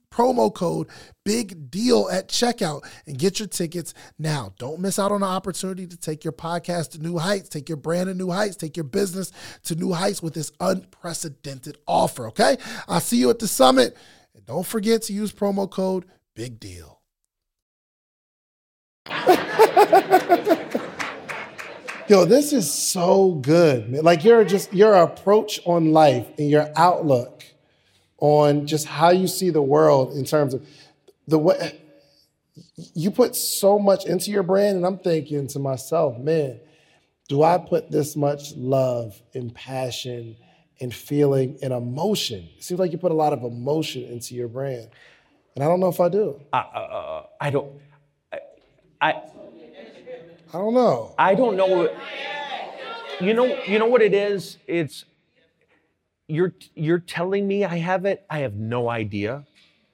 promo code big deal at checkout and get your tickets now don't miss out on the opportunity to take your podcast to new heights take your brand to new heights take your business to new heights with this unprecedented offer okay i'll see you at the summit and don't forget to use promo code big deal Yo, this is so good. Man. Like your just your approach on life and your outlook on just how you see the world in terms of the way you put so much into your brand, and I'm thinking to myself, man, do I put this much love and passion and feeling and emotion? It seems like you put a lot of emotion into your brand, and I don't know if I do. Uh, uh, I don't. I, I I don't know. I don't know. You know. You know what it is. It's you're you're telling me I have it. I have no idea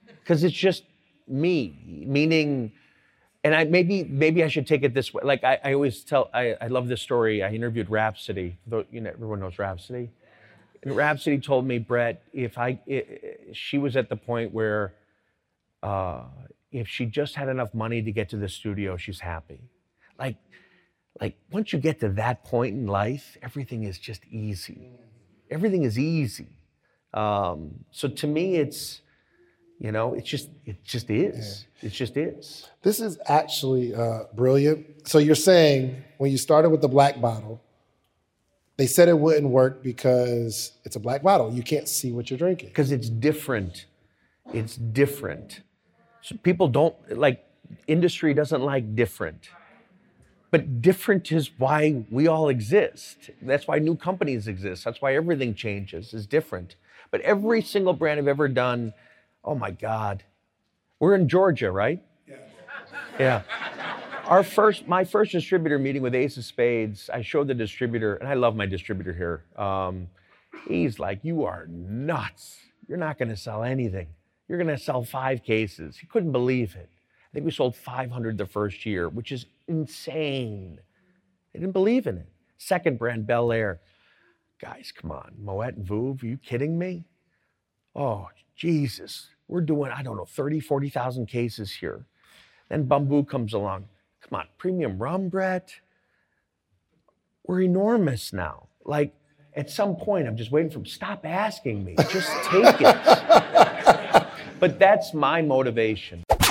because it's just me. Meaning, and I maybe maybe I should take it this way. Like I, I always tell. I, I love this story. I interviewed Rapsody. Though you know everyone knows Rapsody. And Rapsody told me, Brett, if I, i i- she was at the point where, uh, if she just had enough money to get to the studio, she's happy. Like, like once you get to that point in life, everything is just easy. Everything is easy. Um, so to me, it's, you know, it's just, it just is. It just is. This is actually uh, brilliant. So you're saying when you started with the black bottle, they said it wouldn't work because it's a black bottle. You can't see what you're drinking. because it's different. It's different. So people don't like industry doesn't like different. But different is why we all exist. That's why new companies exist. That's why everything changes is different. But every single brand I've ever done, oh my God. We're in Georgia, right? Yeah. Our first, my first distributor meeting with Ace of Spades, I showed the distributor, and I love my distributor here. Um, he's like, You are nuts. You're not going to sell anything. You're going to sell five cases. He couldn't believe it. I think we sold 500 the first year, which is insane. They didn't believe in it. Second brand, Belaire. Guys, come on. Moët and Veuve, are you kidding me? Oh, Jesus. We're doing, I don't know, 30, 40,000 cases here. Then Bumbu comes along. Come on, premium rum, Brett. We're enormous now. Like, at some point, I'm just waiting for him. Stop asking me. Just take it. but that's my motivation.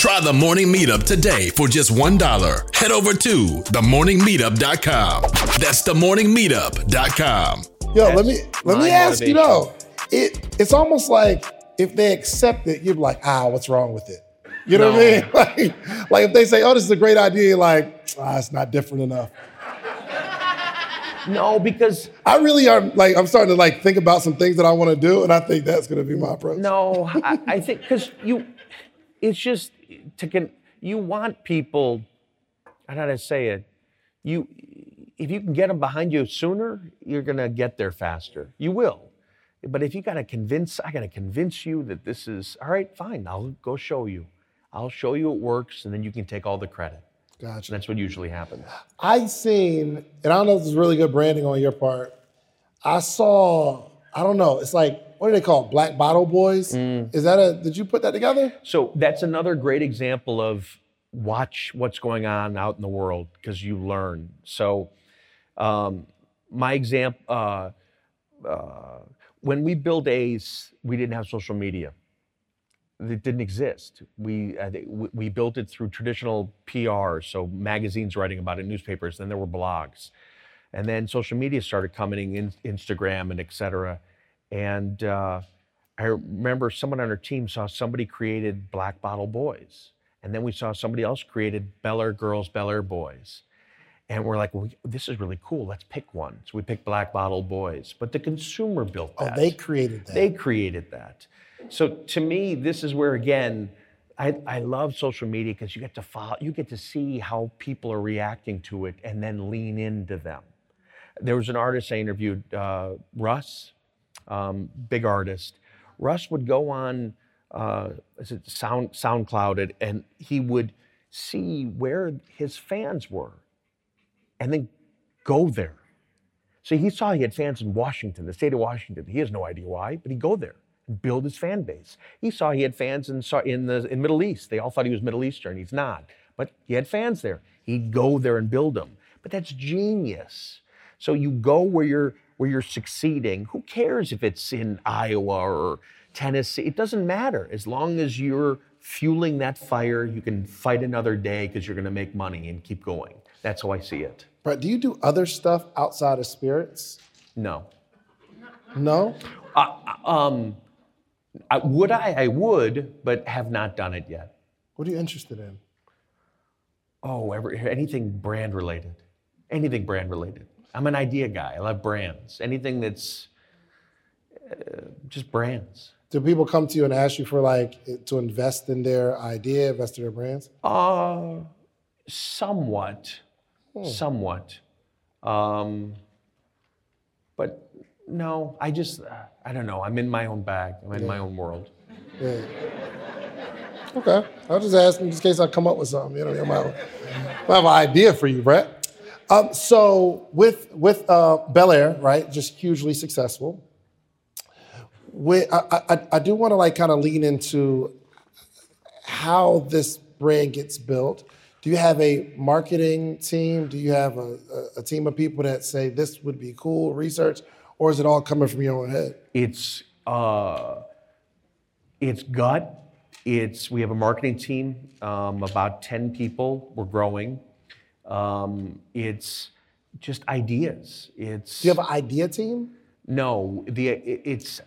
Try the morning meetup today for just $1. Head over to themorningmeetup.com. That's themorningmeetup.com. Yo, That's let me let me my ask you though. It it's almost like if they accept it, you're like, ah, what's wrong with it? You know what I mean? Like, like if they say, oh, this is a great idea, you're like, ah, it's not different enough. No, because I really are like I'm starting to like think about some things that I want to do, and I think that's gonna be my approach. No, I, I think because you, it's just to can you want people. I how to say it. You, if you can get them behind you sooner, you're gonna get there faster. You will. But if you gotta convince, I gotta convince you that this is all right. Fine, I'll go show you. I'll show you it works, and then you can take all the credit. Gotcha. That's what usually happens. I seen, and I don't know if this is really good branding on your part. I saw, I don't know, it's like what do they call it? Black Bottle Boys? Mm. Is that a? Did you put that together? So that's another great example of watch what's going on out in the world because you learn. So um, my example, uh, uh, when we built Ace, we didn't have social media. It didn't exist. We, we we built it through traditional PR, so magazines writing about it, newspapers. Then there were blogs, and then social media started coming in, Instagram and et cetera. And uh, I remember someone on our team saw somebody created Black Bottle Boys, and then we saw somebody else created Belaire Girls, Belaire Boys. And we're like, well, this is really cool. Let's pick one. So we picked Black Bottle Boys. But the consumer built that. Oh, they created that. They created that. So to me, this is where again, I, I love social media because you get to follow, you get to see how people are reacting to it and then lean into them. There was an artist I interviewed, uh, Russ, um, big artist. Russ would go on, uh, is it Sound SoundCloud, and he would see where his fans were, and then go there. So he saw he had fans in Washington, the state of Washington. He has no idea why, but he'd go there and build his fan base. He saw he had fans in in the in Middle East. They all thought he was Middle Eastern. He's not, but he had fans there. He'd go there and build them. But that's genius. So you go where you're where you're succeeding. Who cares if it's in Iowa or Tennessee? It doesn't matter as long as you're fueling that fire. You can fight another day because you're going to make money and keep going. That's how I see it. Brett, do you do other stuff outside of spirits? No. No. Uh, um, I, would I? I would, but have not done it yet. What are you interested in? Oh, every, anything brand related. Anything brand related. I'm an idea guy. I love brands. Anything that's uh, just brands. Do people come to you and ask you for like to invest in their idea, invest in their brands? Uh, somewhat, hmm. somewhat. Um, but no, I just, uh, I don't know. I'm in my own bag. I'm in yeah. my own world. Yeah. Okay. I'll just ask in case I come up with something. You know, I might, I have an idea for you, Brett. Um, so with with uh, Belaire, right, just hugely successful. I, I, I do want to like kind of lean into how this brand gets built. Do you have a marketing team? Do you have a, a, a team of people that say this would be cool research, or is it all coming from your own head? It's uh, it's gut. It's we have a marketing team, um, about ten people. We're growing. Um, it's just ideas. It's. Do you have an idea team? No, the it, it's.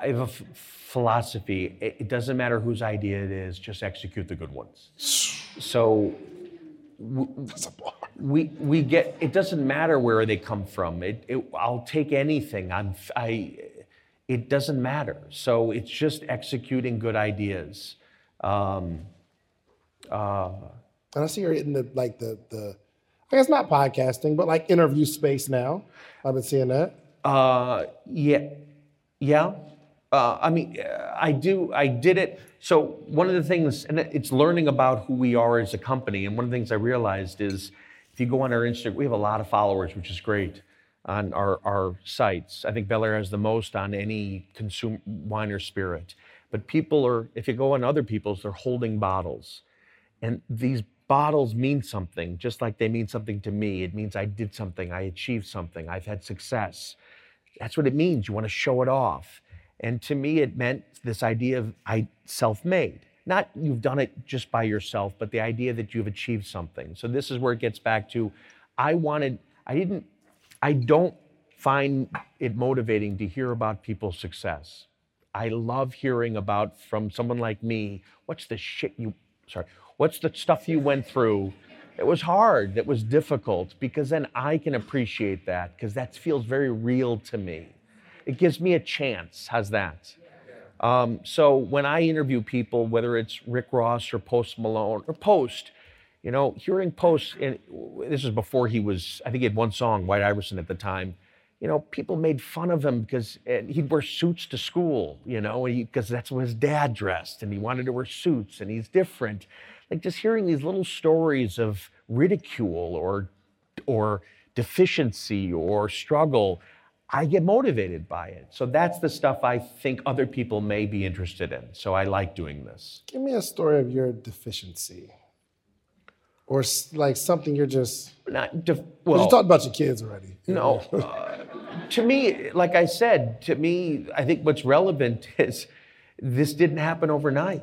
I have a f- philosophy. It, it, doesn't matter whose idea it is. Just execute the good ones. So. we we get it doesn't matter where they come from it, it i'll take anything i'm i it doesn't matter so it's just executing good ideas um, uh, and I see you're in the like the the I guess not podcasting, but like interview space now. I've been seeing that. Uh, yeah, yeah. Uh, I mean, I do. I did it. So one of the things, and it's learning about who we are as a company. And one of the things I realized is, if you go on our Instagram, we have a lot of followers, which is great on our, our sites. I think Belaire has the most on any consumer wine or spirit. But people are, if you go on other people's, they're holding bottles. And these bottles mean something, just like they mean something to me. It means I did something, I achieved something, I've had success. That's what it means. You want to show it off. And to me, it meant this idea of I self-made. Not you've done it just by yourself, but the idea that you've achieved something. So this is where it gets back to I wanted, I didn't, I don't find it motivating to hear about people's success. I love hearing about from someone like me, what's the shit you sorry, What's the stuff you went through? It was hard, it was difficult, because then I can appreciate that, because that feels very real to me. It gives me a chance. How's that? Um, so when I interview people, whether it's Rick Ross or Post Malone or Post, you know, hearing Post, and this is before he was, I think he had one song, White Iverson at the time. You know, people made fun of him because he'd wear suits to school, you know, because that's what his dad dressed, and he wanted to wear suits, and he's different like just hearing these little stories of ridicule or or deficiency or struggle I get motivated by it. So that's the stuff I think other people may be interested in. So I like doing this. Give me a story of your deficiency. Or like something you're just not def- well. You talked about your kids already. No, uh, to me, like I said, to me, I think what's relevant is this didn't happen overnight.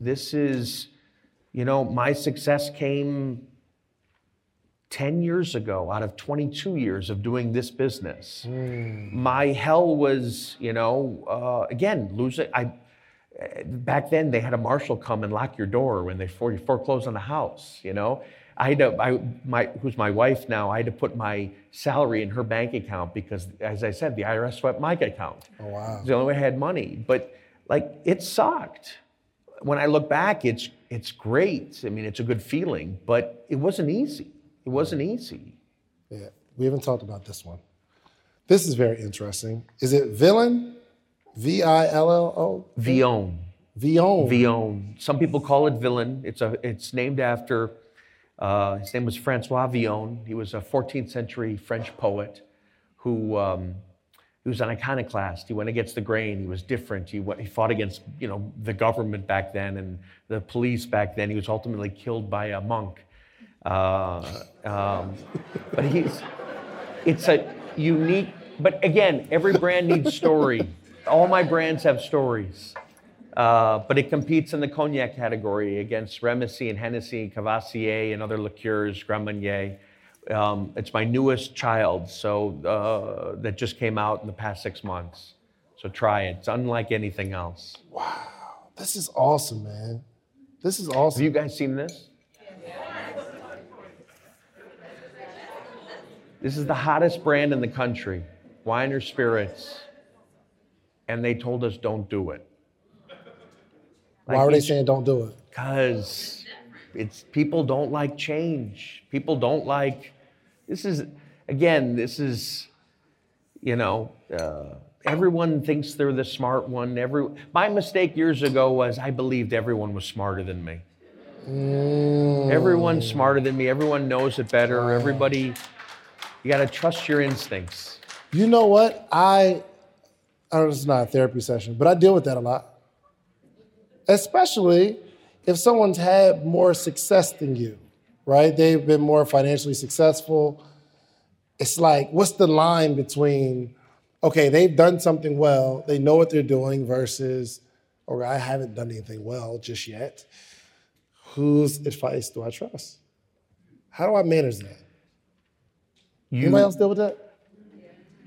This is, you know, my success came 10 years ago out of 22 years of doing this business. Mm. My hell was, you know, uh, again, losing. I, back then they had a marshal come and lock your door when they foreclosed on a house, you know. I had to, I, my, who's my wife now, I had to put my salary in her bank account because, as I said, the IRS swept my account. Oh, wow. It's the only way I had money. But, like, it sucked when I look back, it's it's great. I mean, it's a good feeling, but it wasn't easy. It wasn't easy. Yeah. We haven't talked about this one. This is very interesting. Is it villain? V I L L O? Villon. Villon. Villon. Some people call it villain. It's a. It's named after. Uh, his name was Francois Villon. He was a 14th century French poet who. Um, he was an iconoclast. He went against the grain. He was different. He, went, he fought against, you know, the government back then and the police back then. He was ultimately killed by a monk. Uh, um, but he's, it's a unique. But again, every brand needs story. All my brands have stories. Uh, but it competes in the cognac category against Remecy and Hennessy, Courvoisier, and other liqueurs, Grand Marnier. Um, it's my newest child, so uh, that just came out in the past six months. So try it. It's unlike anything else. Wow, this is awesome, man. This is awesome. Have you guys seen this? This is the hottest brand in the country, wine or spirits, and they told us don't do it. Why were they saying don't do it? Because it's people don't like change. People don't like. This is again. This is, you know, uh, everyone thinks they're the smart one. Every my mistake years ago was I believed everyone was smarter than me. Mm. Everyone's smarter than me. Everyone knows it better. Everybody, you got to trust your instincts. You know what? I, I don't know it's not a therapy session, but I deal with that a lot. Especially if someone's had more success than you, right? They've been more financially successful. It's like, what's the line between, okay, they've done something well, they know what they're doing, versus, or I haven't done anything well just yet. Whose advice do I trust? How do I manage that? You, Anybody else deal with that?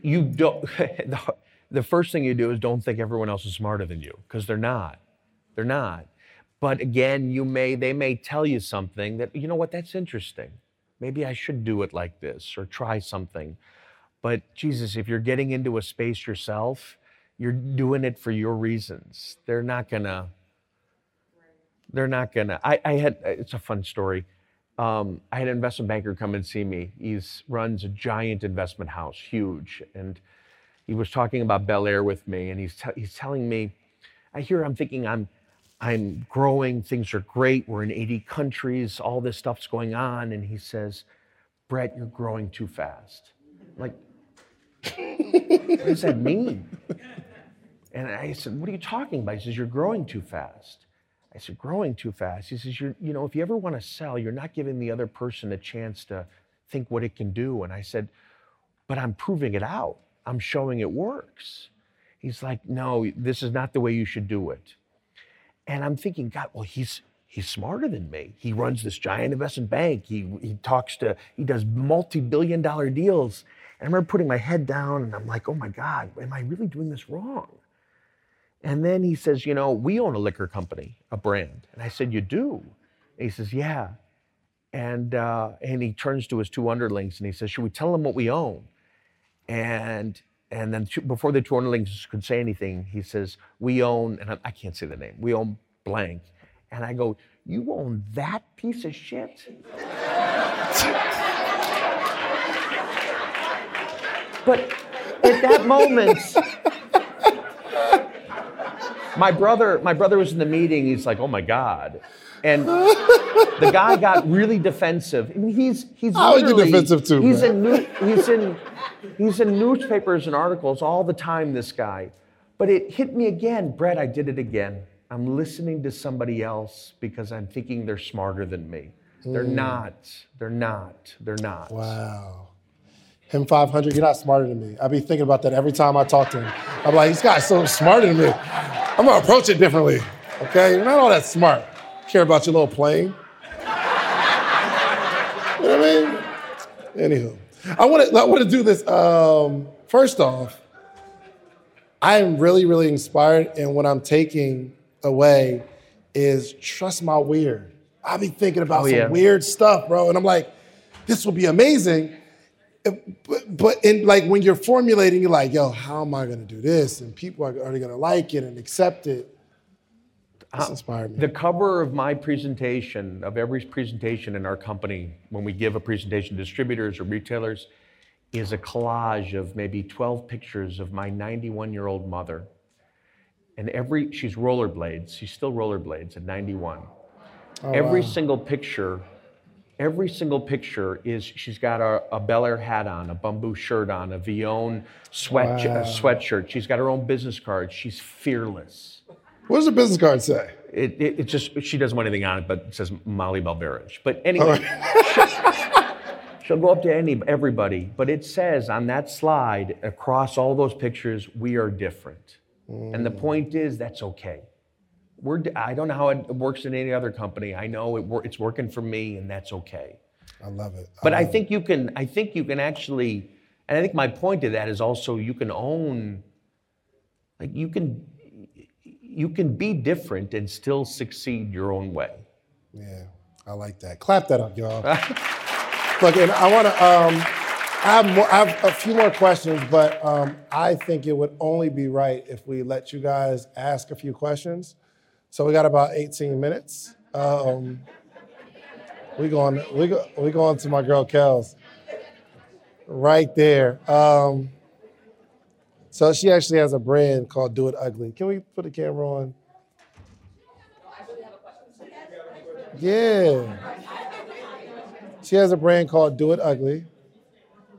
you don't. the, the first thing you do is don't think everyone else is smarter than you because they're not. They're not. But again, you may they may tell you something that you know what that's interesting. Maybe I should do it like this or try something. But Jesus, if you're getting into a space yourself, you're doing it for your reasons. They're not gonna. They're not gonna. I, I had. It's a fun story. Um, I had an investment banker come and see me. He runs a giant investment house, huge, and he was talking about Belaire with me, and he's te- he's telling me. I hear. I'm thinking. I'm I'm growing, things are great, we're in 80 countries, all this stuff's going on. And he says, Brett, you're growing too fast. Like, what does that mean? And I said, What are you talking about? He says, You're growing too fast. I said, Growing too fast. He says, You're, you know, if you ever want to sell, you're not giving the other person a chance to think what it can do. And I said, But I'm proving it out. I'm showing it works. He's like, No, this is not the way you should do it. And I'm thinking, God, well, he's he's smarter than me. He runs this giant investment bank. He he talks to he does multi-billion dollar deals. And I remember putting my head down and I'm like, oh my God, am I really doing this wrong? And then he says, you know, we own a liquor company, a brand. And I said, you do? And he says, yeah. And uh, and he turns to his two underlings and he says, should we tell them what we own? And and then before the two underlings could say anything, he says, We own, and I can't say the name, we own blank. And I go, You own that piece of shit? but at that moment, my brother, my brother was in the meeting, he's like, Oh my God. And the guy got really defensive. I mean, he's he's I would get defensive too. He's man. in new, he's in he's in newspapers and articles all the time. This guy, but it hit me again, Brett. I did it again. I'm listening to somebody else because I'm thinking they're smarter than me. They're mm. not. They're not. They're not. Wow. Him 500, you're not smarter than me. I be thinking about that every time I talk to him. I'm like, this guy's so smarter than me. I'm gonna approach it differently. Okay, you're not all that smart. Care about your little plane. you know what I mean? Anywho, I want to I want to do this. Um, first off, I am really really inspired, and what I'm taking away is trust my weird. I be thinking about Oh, some yeah. weird stuff, bro, and I'm like, this will be amazing. But, but in like when you're formulating, you're like, yo, how am I gonna do this? And people are, are they gonna like it and accept it? This uh, inspired me. The cover of my presentation, of every presentation in our company, when we give a presentation to distributors or retailers, is a collage of maybe 12 pictures of my 91 year old mother. And every, she's rollerblades, she's still rollerblades at 91. Oh, every wow. single picture, every single picture is she's got a, a Belaire hat on, a Bumbu shirt on, a Villon sweat, wow. sweatshirt. She's got her own business card. She's fearless. What does the business card say? It, it, it, just she doesn't want anything on it, but it says Molly Balberege. But anyway, right. she'll go up to any everybody. But it says on that slide across all those pictures, we are different. Mm. And the point is that's okay. We're, I don't know how it works in any other company. I know it, it's working for me, and that's okay. I love it. I but love I think it. you can. I think you can actually, and I think my point to that is also you can own. Like you can you can be different and still succeed your own way. Yeah, I like that. Clap that up, y'all. Look, and I want to. Um, I have, more, I have a few more questions, but um, I think it would only be right if we let you guys ask a few questions. So we got about 18 minutes. Um, we going we go we going to my girl Kels. Right there. Um, so she actually has a brand called Do It Ugly. Can we put the camera on? Yeah. She has a brand called Do It Ugly,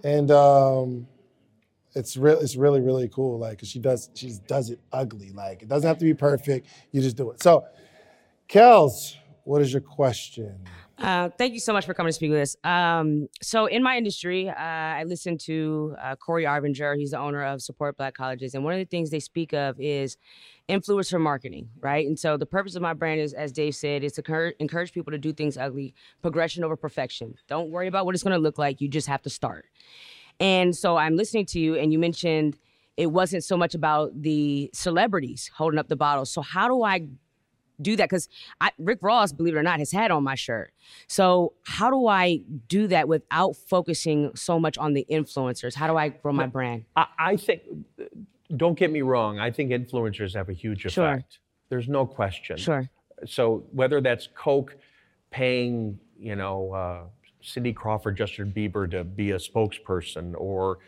and um, it's real. It's really really cool. Like she does she does it ugly. Like it doesn't have to be perfect. You just do it. So, Kels, what is your question? Uh, thank you so much for coming to speak with us. Um, so, in my industry, uh, I listen to uh, Corey Arbinger. He's the owner of Support Black Colleges, and one of the things they speak of is influencer marketing, right? And so, the purpose of my brand is, as Dave said, is to cur- encourage people to do things ugly, progression over perfection. Don't worry about what it's going to look like. You just have to start. And so, I'm listening to you, and you mentioned it wasn't so much about the celebrities holding up the bottles. So, how do I do that because Rick Ross, believe it or not, has had on my shirt. So how do I do that without focusing so much on the influencers? How do I grow my brand? I, I think, don't get me wrong. I think influencers have a huge effect. Sure. There's no question. Sure. So whether that's Coke paying, you know, uh, Cindy Crawford, Justin Bieber to be a spokesperson, or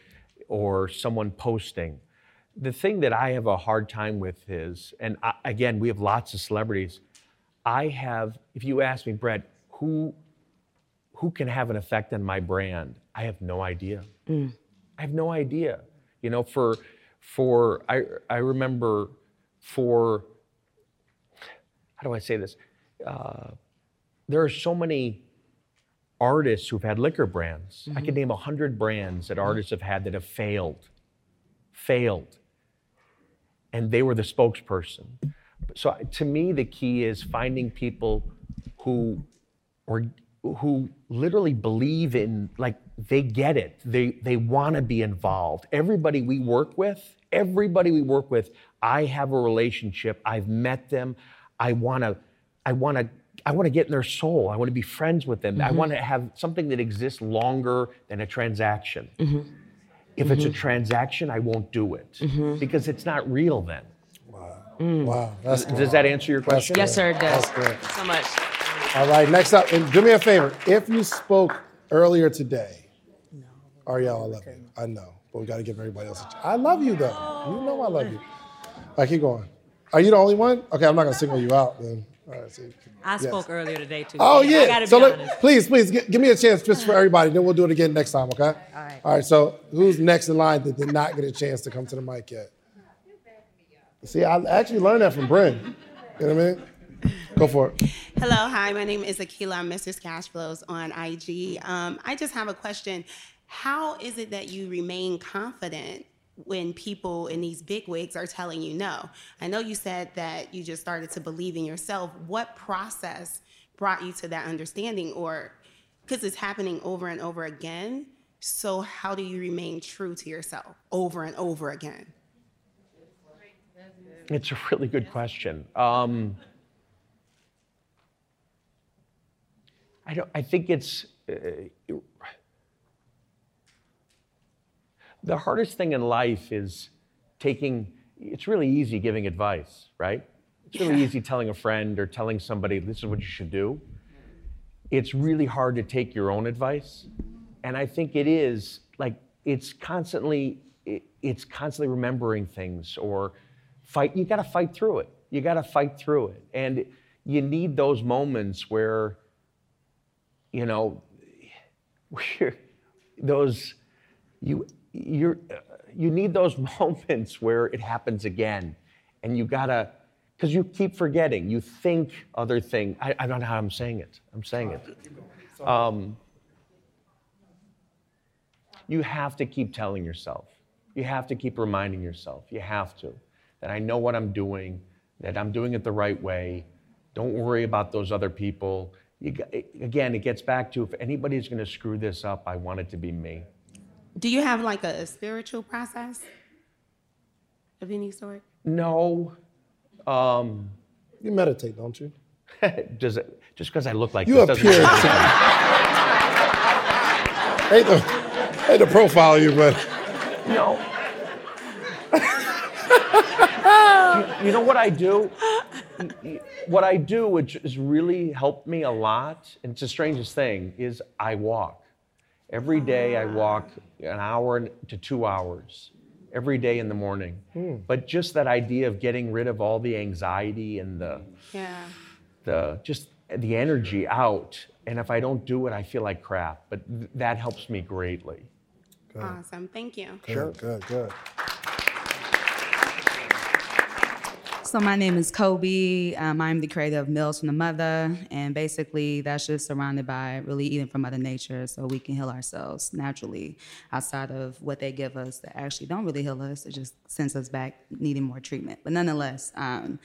or someone posting the thing that I have a hard time with is, and I, again, we have lots of celebrities. I have, if you ask me, Brett, who who can have an effect on my brand? I have no idea. Mm. I have no idea. You know, for for I I remember for how do I say this? Uh, there are so many artists who've had liquor brands. Mm-hmm. I could name a hundred brands that artists have had that have failed. Failed and they were the spokesperson. So to me, the key is finding people who or who literally believe in like they get it. They they want to be involved. Everybody we work with, everybody we work with, I have a relationship. I've met them. I want to I want to I want to get in their soul. I want to be friends with them. Mm-hmm. I want to have something that exists longer than a transaction. Mm-hmm. If mm-hmm. it's a mm-hmm. transaction, I won't do it mm-hmm. because it's not real then. Wow. Mm. Wow. That's Does that answer your question? Yes, sir, it does. That's great. so much. All right, next up, and do me a favor. If you spoke earlier today, no. Ariel, I love okay. you. I know, but we got to give everybody else a chance. I love you, though. You know I love you. All right, keep going. Are you the only one? Okay, I'm not going to single you out then. All right, so I spoke earlier today too. Oh yeah. so let, please, please give, give, me a chance just for everybody. Then we'll do it again next time. Okay. All right. All right. So who's next in line that did not get a chance to come to the mic yet? See, I actually learned that from Bryn. You know what I mean? Go for it. Hello, hi. My name is Akila. I'm Mrs. Cashflows on IG. Um, I just have a question. How is it that you remain confident when people in these big wigs are telling you no. I know you said that you just started to believe in yourself. What process brought you to that understanding or because it's happening over and over again. So how do you remain true to yourself over and over again? It's a really good question. Um, I don't. I think it's uh, the hardest thing in life is taking, it's really easy giving advice, right? It's really easy telling a friend or telling somebody, this is what you should do. It's really hard to take your own advice. And I think it is like it's constantly it's constantly remembering things or fight. You got to fight through it. You got to fight through it, and you need those moments where you know where those you you're you need those moments where it happens again and you gotta because you keep forgetting. You think other things I, I, don't know how i'm saying it. I'm saying it. Um, you have to keep telling yourself. You have to keep reminding yourself. You have to. That i know what i'm doing that i'm doing it the right way. Don't worry about those other people. You, again it gets back to if anybody's going to screw this up i want it to be me do you have like a spiritual process of any sort? No. Um, you meditate, don't you? Does it, just because I look like you this appear doesn't to. hate the hate to profile you, but no. you, you know what I do? What I do, which has really helped me a lot, and it's the strangest thing, is I walk. Every day I walk an hour to two hours every day in the morning. Hmm. But just that idea of getting rid of all the anxiety and the, yeah. the just the energy out. And if I don't do it, I feel like crap. But th- that helps me greatly. Good. Awesome. Thank you. Good, sure. Good, good. So my name is Kobe. Um, I'm the creator of Meals from the Mother, and basically that's just surrounded by really eating from Mother Nature, so we can heal ourselves naturally outside of what they give us that actually don't really heal us. It just sends us back needing more treatment. But nonetheless. Um,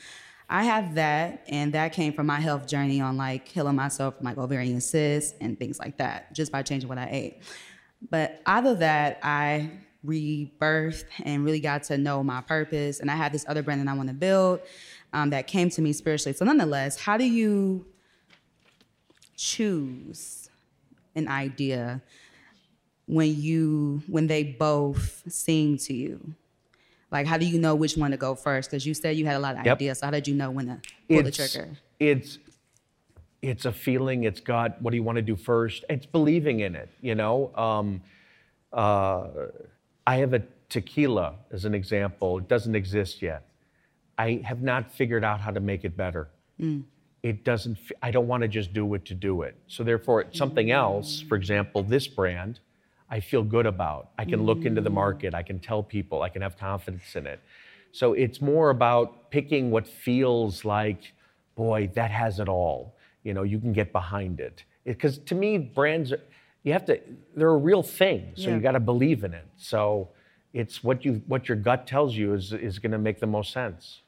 I have that, and that came from my health journey on like healing myself from like ovarian cysts and things like that, just by changing what I ate. But out of that, I rebirthed and really got to know my purpose. And I had this other brand that I want to build um, that came to me spiritually. So, nonetheless, how do you choose an idea when you when they both sing to you? Like, how do you know which one to go first? Because you said you had a lot of yep. ideas. So how did you know when to pull it's, the trigger? It's it's a feeling. It's got what do you want to do first? It's believing in it. You know. Um, uh, I have a tequila as an example. It doesn't exist yet. I have not figured out how to make it better. Mm. It doesn't, I don't want to just do it to do it. So, therefore, it's something else, for example, this brand, I feel good about. I can look into the market, I can tell people, I can have confidence in it. So, it's more about picking what feels like, boy, that has it all. You know, you can get behind it. Because to me, brands are, you have to they're a real thing so yeah. you got to believe in it. So it's what you what your gut tells you is is going to make the most sense.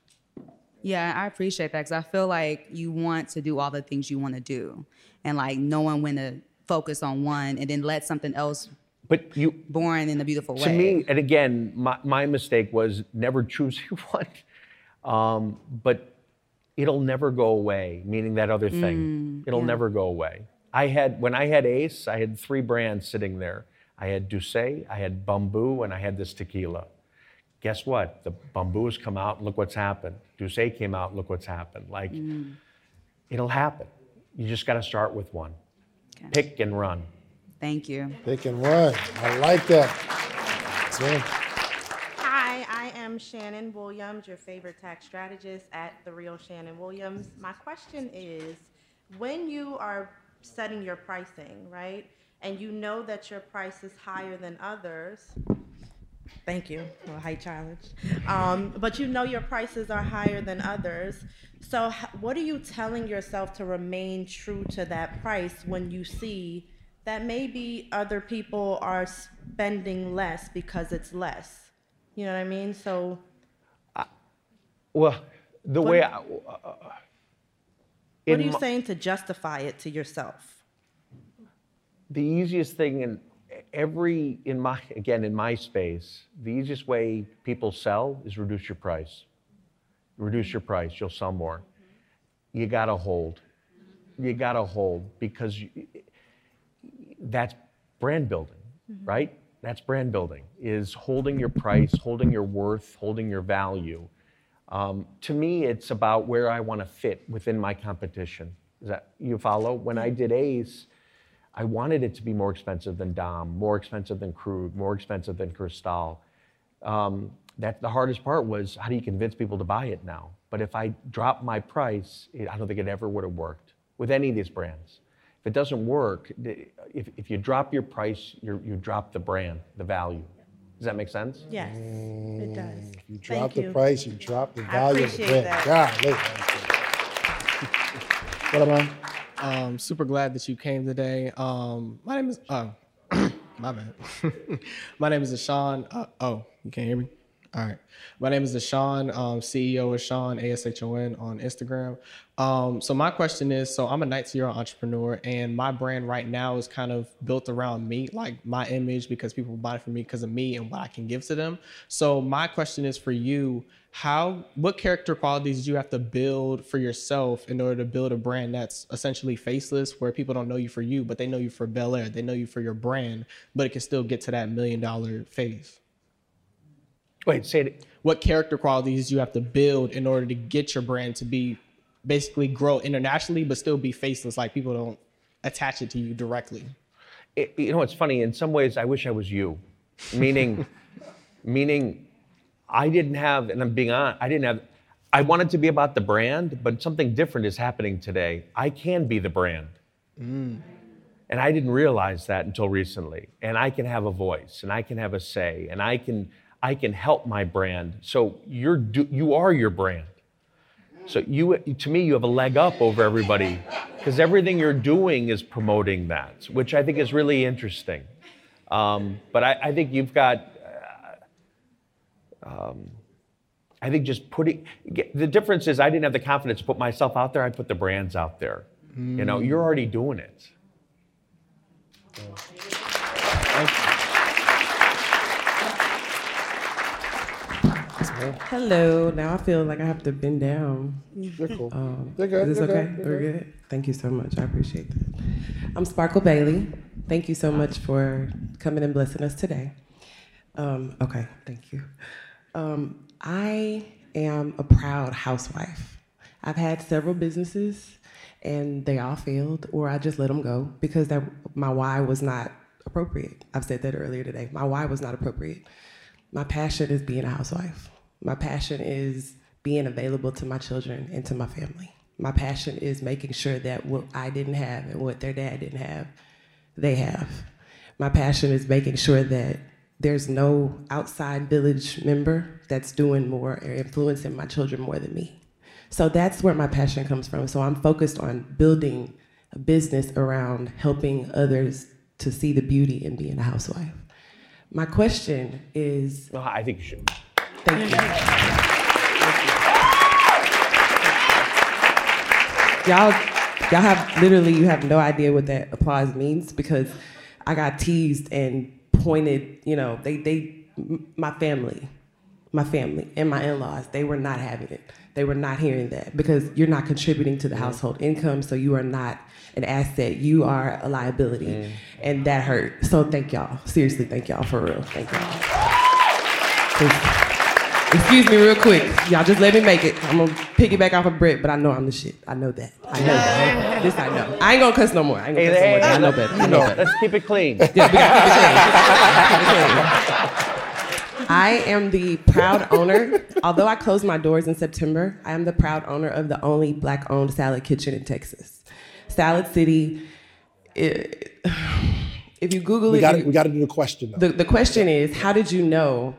Yeah i appreciate that because i feel like you want to do all the things you want to do and like knowing when to focus on one and then let something else but you born in a beautiful way to me and again my, my mistake was never choosing one. Um, but it'll never go away meaning that other thing. Mm, it'll yeah. never go away I had when I had Ace, I had three brands sitting there. I had D'ussé, I had Bumbu, and I had this tequila. Guess what? The Bumbu has come out, look what's happened. D'ussé came out, look what's happened. Like, mm. it'll happen. You just got to start with one. Okay. Pick and run. Thank you. Pick and run. I like that. Hi, I am Shannon Williams, your favorite tax strategist at The Real Shannon Williams. My question is when you are setting your pricing, right? And you know that your price is higher than others. Thank you. Well, height challenge. Um, but you know your prices are higher than others. So, what are you telling yourself to remain true to that price when you see that maybe other people are spending less because it's less? You know what I mean? So, uh, well, the way I, uh, what are you my, saying to justify it to yourself? The easiest thing in every in my again in my space, the easiest way people sell is reduce your price. Reduce your price, you'll sell more. You gotta hold. You gotta hold because you, that's brand building, mm-hmm. right? That's brand building. Is holding your price, holding your worth, holding your value um, to me, it's about where I want to fit within my competition. Is that you follow? When I did Ace, I wanted it to be more expensive than Dom, more expensive than Krug, more expensive than Cristal. Um, that the hardest part was how do you convince people to buy it now? But if I drop my price, it, I don't think it ever would have worked with any of these brands. If it doesn't work, if, if you drop your price, you you drop the brand, the value. Does that make sense? Yes, it does. You drop Thank the you. price, you drop the value of the appreciate brand. that. Golly. What am Um, super glad that you came today. Um, my name is oh, my bad. my name is Ashawn. Uh, oh, you can't hear me. All right. My name is Ashawn, um, CEO of Sean, A-S-H-O-N on Instagram. Um, so my question is, so I'm a 19-year-old entrepreneur and my brand right now is kind of built around me, like my image because people buy it from me because of me and what I can give to them. So my question is for you, how what character qualities do you have to build for yourself in order to build a brand that's essentially faceless where people don't know you for you, but they know you for Belaire, they know you for your brand, but it can still get to that million dollar face? Wait, say it. What character qualities do you have to build in order to get your brand to be basically grow internationally, but still be faceless? Like people don't attach it to you directly. It, you know, it's funny. In some ways, I wish I was you. Meaning, meaning, I didn't have, and I'm being honest, I didn't have. I wanted to be about the brand, but something different is happening today. I can be the brand. Mm. And I didn't realize that until recently. And I can have a voice, and I can have a say, and I can I can help my brand. So you're do, you are your brand. So you to me you have a leg up over everybody because everything you're doing is promoting that, which I think is really interesting. Um, but I, I think you've got. Uh, um, I think just putting the difference is I didn't have the confidence to put myself out there. I put the brands out there. You know, you're already doing it. Hello. Now I feel like I have to bend down. You're cool. Um, You're good, Is this you're okay? good, We're good. Thank you so much. I appreciate that. I'm Sparkle Bailey. Thank you so much for coming and blessing us today. Um, okay, thank you. Um, I am a proud housewife. I've had several businesses, and they all failed, or I just let them go because that my why was not appropriate. I've said that earlier today. My why was not appropriate. My passion is being a housewife. My passion is being available to my children and to my family. My passion is making sure that what I didn't have and what their dad didn't have, they have. My passion is making sure that there's no outside village member that's doing more or influencing my children more than me. So that's where my passion comes from. So I'm focused on building a business around helping others to see the beauty in being a housewife. My question is Well, I think you should. Thank you. Y'all, y'all have literally, you have no idea what that applause means because I got teased and pointed. You know, they, they, my family, my family and my in-laws, they were not having it. They were not hearing that because you're not contributing to the mm. household income, so you are not an asset. You are a liability, mm. and that hurt. So thank y'all. Seriously, thank y'all for real. Thank y'all. Thank- Excuse me, real quick. Y'all just let me make it. I'm gonna piggyback off of Brett, but I know I'm the shit. I know that. I know that. This I know. I ain't gonna cuss no more. I ain't gonna Hey, cuss no hey, more. I know better. I know better. Let's keep it clean. Yeah, we gotta keep it clean. I am the proud owner. Although I closed my doors in September, I am the proud owner of the only black-owned salad kitchen in Texas, Salad City. it- if you Google We it, got you- we got to do the question though. the, the question is, how did you know?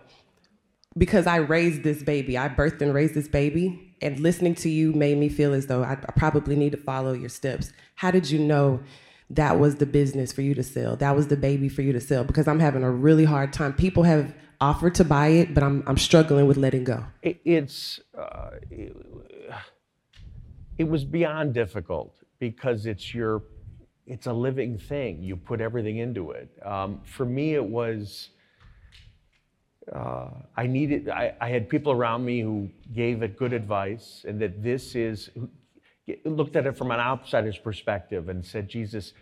Because I raised this baby, I birthed and raised this baby, and listening to you made me feel as though I, probably need to follow your steps. How did you know that was the business for you to sell? That was the baby for you to sell? Because I'm having a really hard time. People have offered to buy it, but I'm, I'm struggling with letting go. It, it's uh, it was beyond difficult because it's your it's a living thing. You put everything into it. Um, for me, it was. Uh, I needed. I, I had people around me who gave it good advice, and that this is looked at it from an outsider's perspective and said, "Jesus,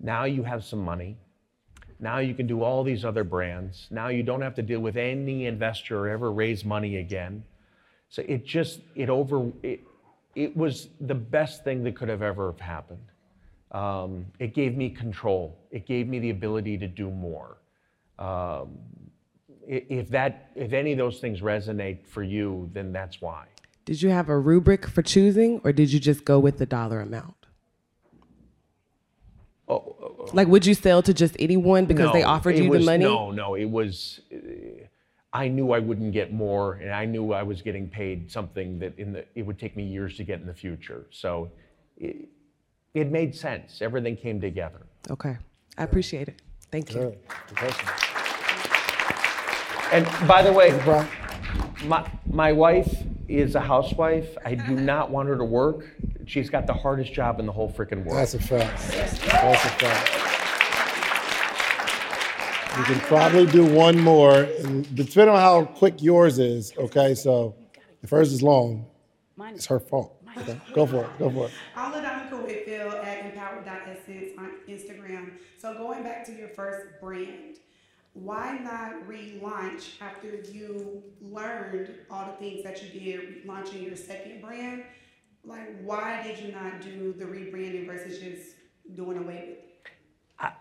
now you have some money. Now you can do all these other brands. Now you don't have to deal with any investor or ever raise money again." So it just it over it, it was the best thing that could have ever happened. Um, it gave me control. It gave me the ability to do more. Um, if that, if any of those things resonate for you, then that's why. Did you have a rubric for choosing, or did you just go with the dollar amount? Oh, oh, oh. like, would you sell to just anyone because no, they offered you was, the money? No, no, it was. Uh, I knew I wouldn't get more, and I knew I was getting paid something that in the it would take me years to get in the future. So, it, it made sense. Everything came together. Okay, I appreciate it. Thank you. And by the way, my my wife is a housewife. I do not want her to work. She's got the hardest job in the whole freaking world. That's a fact. That's a fact. You can probably do one more, and depending on how quick yours is, okay? So if hers is long, it's her fault. Okay? Go for it. Go for it. I'm LaDonica Whitfield at empowered.essence on Instagram. So going back to your first brand, why not relaunch after you learned all the things that you did launching your second brand? Like, why did you not do the rebranding versus just doing away with it? I,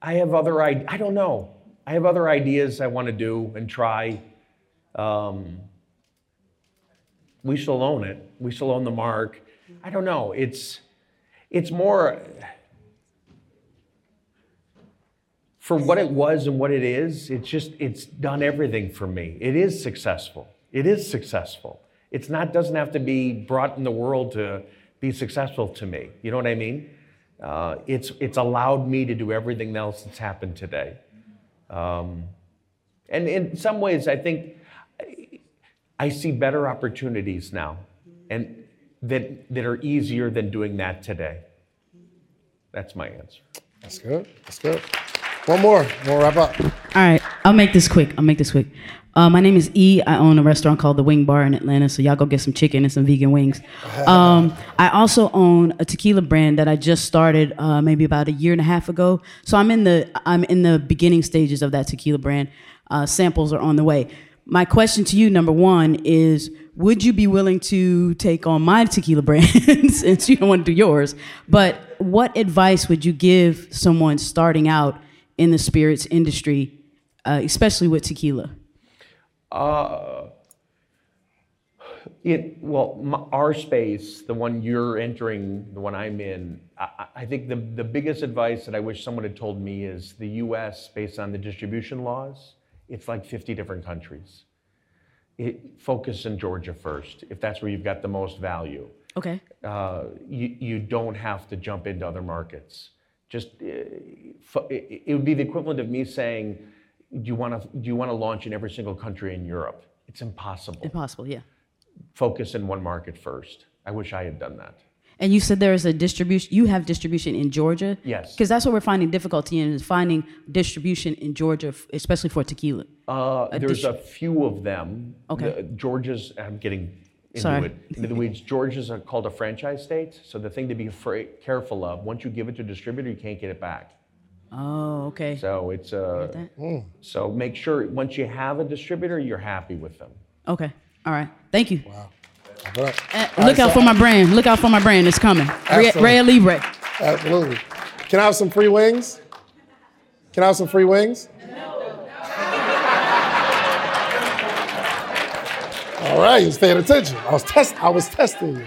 I have other I I don't know. I have other ideas I want to do and try. Um, we still own it. We still own the mark. I don't know. It's it's more for what it was and what it is. It's just it's done everything for me. It is successful. It is successful. It's not doesn't have to be brought in the world to be successful to me. You know what I mean? Uh, it's, it's allowed me to do everything else that's happened today. Um, and in some ways, I think I see better opportunities now and that, that are easier than doing that today. That's my answer. That's good. That's good. One more. We'll wrap up. All right. I'll make this quick. I'll make this quick. Uh, my name is E. I own a restaurant called the Wing Bar in Atlanta, so y'all go get some chicken and some vegan wings. Um, I also own a tequila brand that I just started uh, maybe about a year and a half ago. So I'm in the I'm in the beginning stages of that tequila brand. Uh, samples are on the way. My question to you, number one, is would you be willing to take on my tequila brand since you don't want to do yours? But what advice would you give someone starting out in the spirits industry, uh, especially with tequila? Uh, it well, my, our space, the one you're entering, the one I'm in. I, I, think the the biggest advice that I wish someone had told me is the U.S. based on the distribution laws. It's like 50 different countries. It, focus in Georgia first, if that's where you've got the most value. Okay. Uh, you you don't have to jump into other markets. Just uh, it, would be the equivalent of me saying do you want to do you want to launch in every single country in Europe? It's impossible. Impossible, yeah. Focus in one market first. I wish I had done that. And you said there is a distribution. You have distribution in Georgia. Yes. Because that's what we're finding difficulty in is finding distribution in Georgia, especially for tequila. Uh, a there's distri- a few of them. Okay. The, Georgia's. I'm getting into Sorry. it. Into the weeds. Georgia's called a franchise state. So the thing to be afraid, careful of, once you give it to a distributor, you can't get it back. Oh, okay. So it's uh, so make sure once you have a distributor, you're happy with them. Okay. All right. Thank you. Wow. Uh, look out for my brand. Look out for my brand. It's coming. Ray, Ray Libre. Absolutely. Can I have some free wings? Can I have some free wings? All right, you was paying attention. I was test. I was testing you.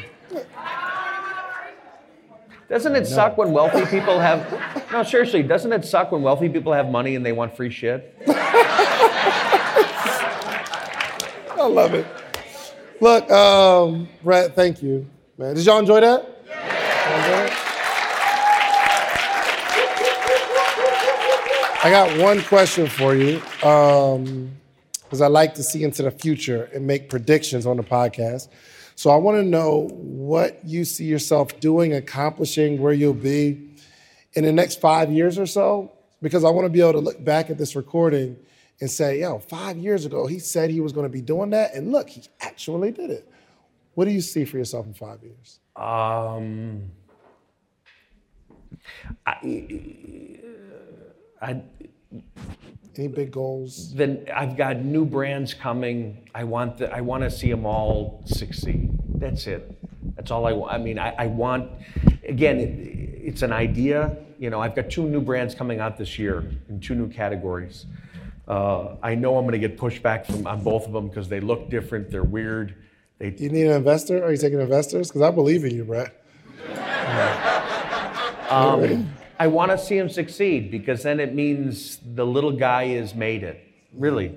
Doesn't it suck when wealthy people have? No, seriously, doesn't it suck when wealthy people have money and they want free shit? I love it. Look, um, Brett, thank you, man. Did y'all enjoy that? Yeah. I got one question for you, because I like to see into the future and make predictions on the podcast. So I want to know what you see yourself doing, accomplishing, where you'll be in the next five years or so, because I want to be able to look back at this recording and say, yo, five years ago, he said he was going to be doing that. And look, he actually did it. What do you see for yourself in five years? Um, I, I, Any big goals? Then I've got new brands coming. I want the, I want to see them all succeed. That's it. That's all I want. I mean, I, I want. Again, it, it's an idea. You know, I've got two new brands coming out this year in two new categories. Uh, I know I'm going to get pushback from on both of them because they look different. They're weird. They, Do you need an investor? Are you taking investors? Because I believe in you, Brett. Um, I want to see him succeed because then it means the little guy has made it. Really,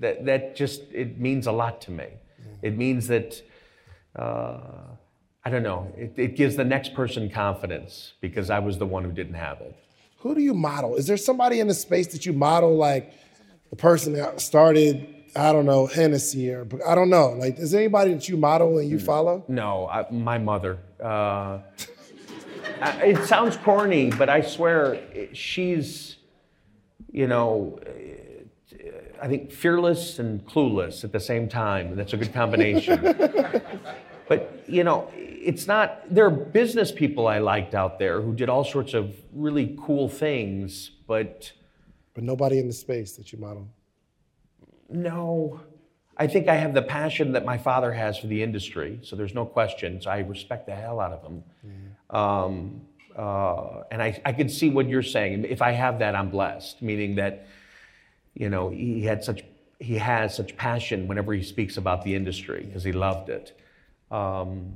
that that just it means a lot to me. It means that uh, I don't know. It, it gives the next person confidence because I was the one who didn't have it. Who do you model? Is there somebody in the space that you model, like the person that started? I don't know Hennessy or I don't know. Like, is there anybody that you model and you follow? No, I, my mother. Uh, it sounds corny, but I swear she's, you know, I think fearless and clueless at the same time. And that's a good combination. but you know, it's not. There are business people I liked out there who did all sorts of really cool things, but But nobody in the space that you model. no. I think I have the passion that my father has for the industry, so there's no questions. I respect the hell out of him. Um, uh, and I, I could see what you're saying. If I have that, I'm blessed, meaning that, you know, he had such, he has such passion whenever he speaks about the industry because he loved it. Um,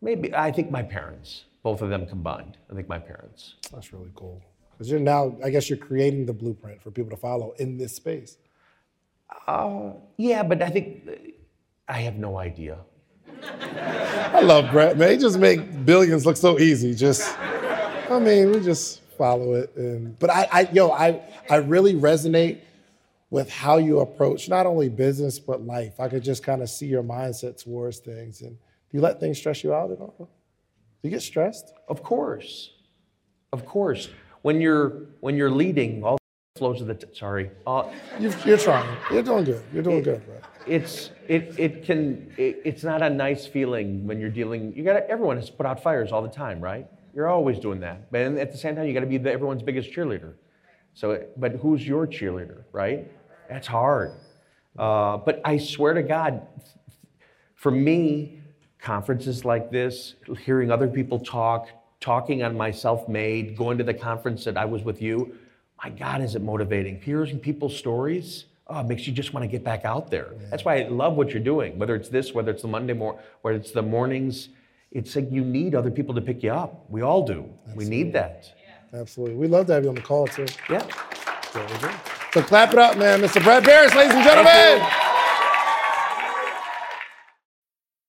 maybe, I think my parents, both of them combined. I think my parents. That's really cool. Because you're now, I guess you're creating the blueprint for people to follow in this space. Uh, yeah, but I think I have no idea. I love Brett, man. He just make billions look so easy. Just, I mean, we just follow it. And but I, I, yo, I, I really resonate with how you approach not only business but life. I could just kind of see your mindset towards things. And do you let things stress you out at all? Do you get stressed? Of course, of course. When you're when you're leading, all flows of the t- sorry. All, you you're trying. You're doing good. You're doing good, Brett. It's it it can it, it's not a nice feeling when you're dealing. You got everyone has to put out fires all the time, right? You're always doing that, but at the same time, you got to be the, everyone's biggest cheerleader. So, but who's your cheerleader, right? That's hard. Uh, but I swear to God, for me, conferences like this, hearing other people talk, talking on my self-made, going to the conference that I was with you, my God, is it motivating? Hearing people's stories, oh, makes you just want to get back out there. That's why I love what you're doing, whether it's this, whether it's the Monday morning, whether it's the mornings. It's like you need other people to pick you up. We all do. We need that. Absolutely. We love to have you on the call too. Yeah. So, we do. so clap it up, man, Mr. Brett Berish, ladies and gentlemen.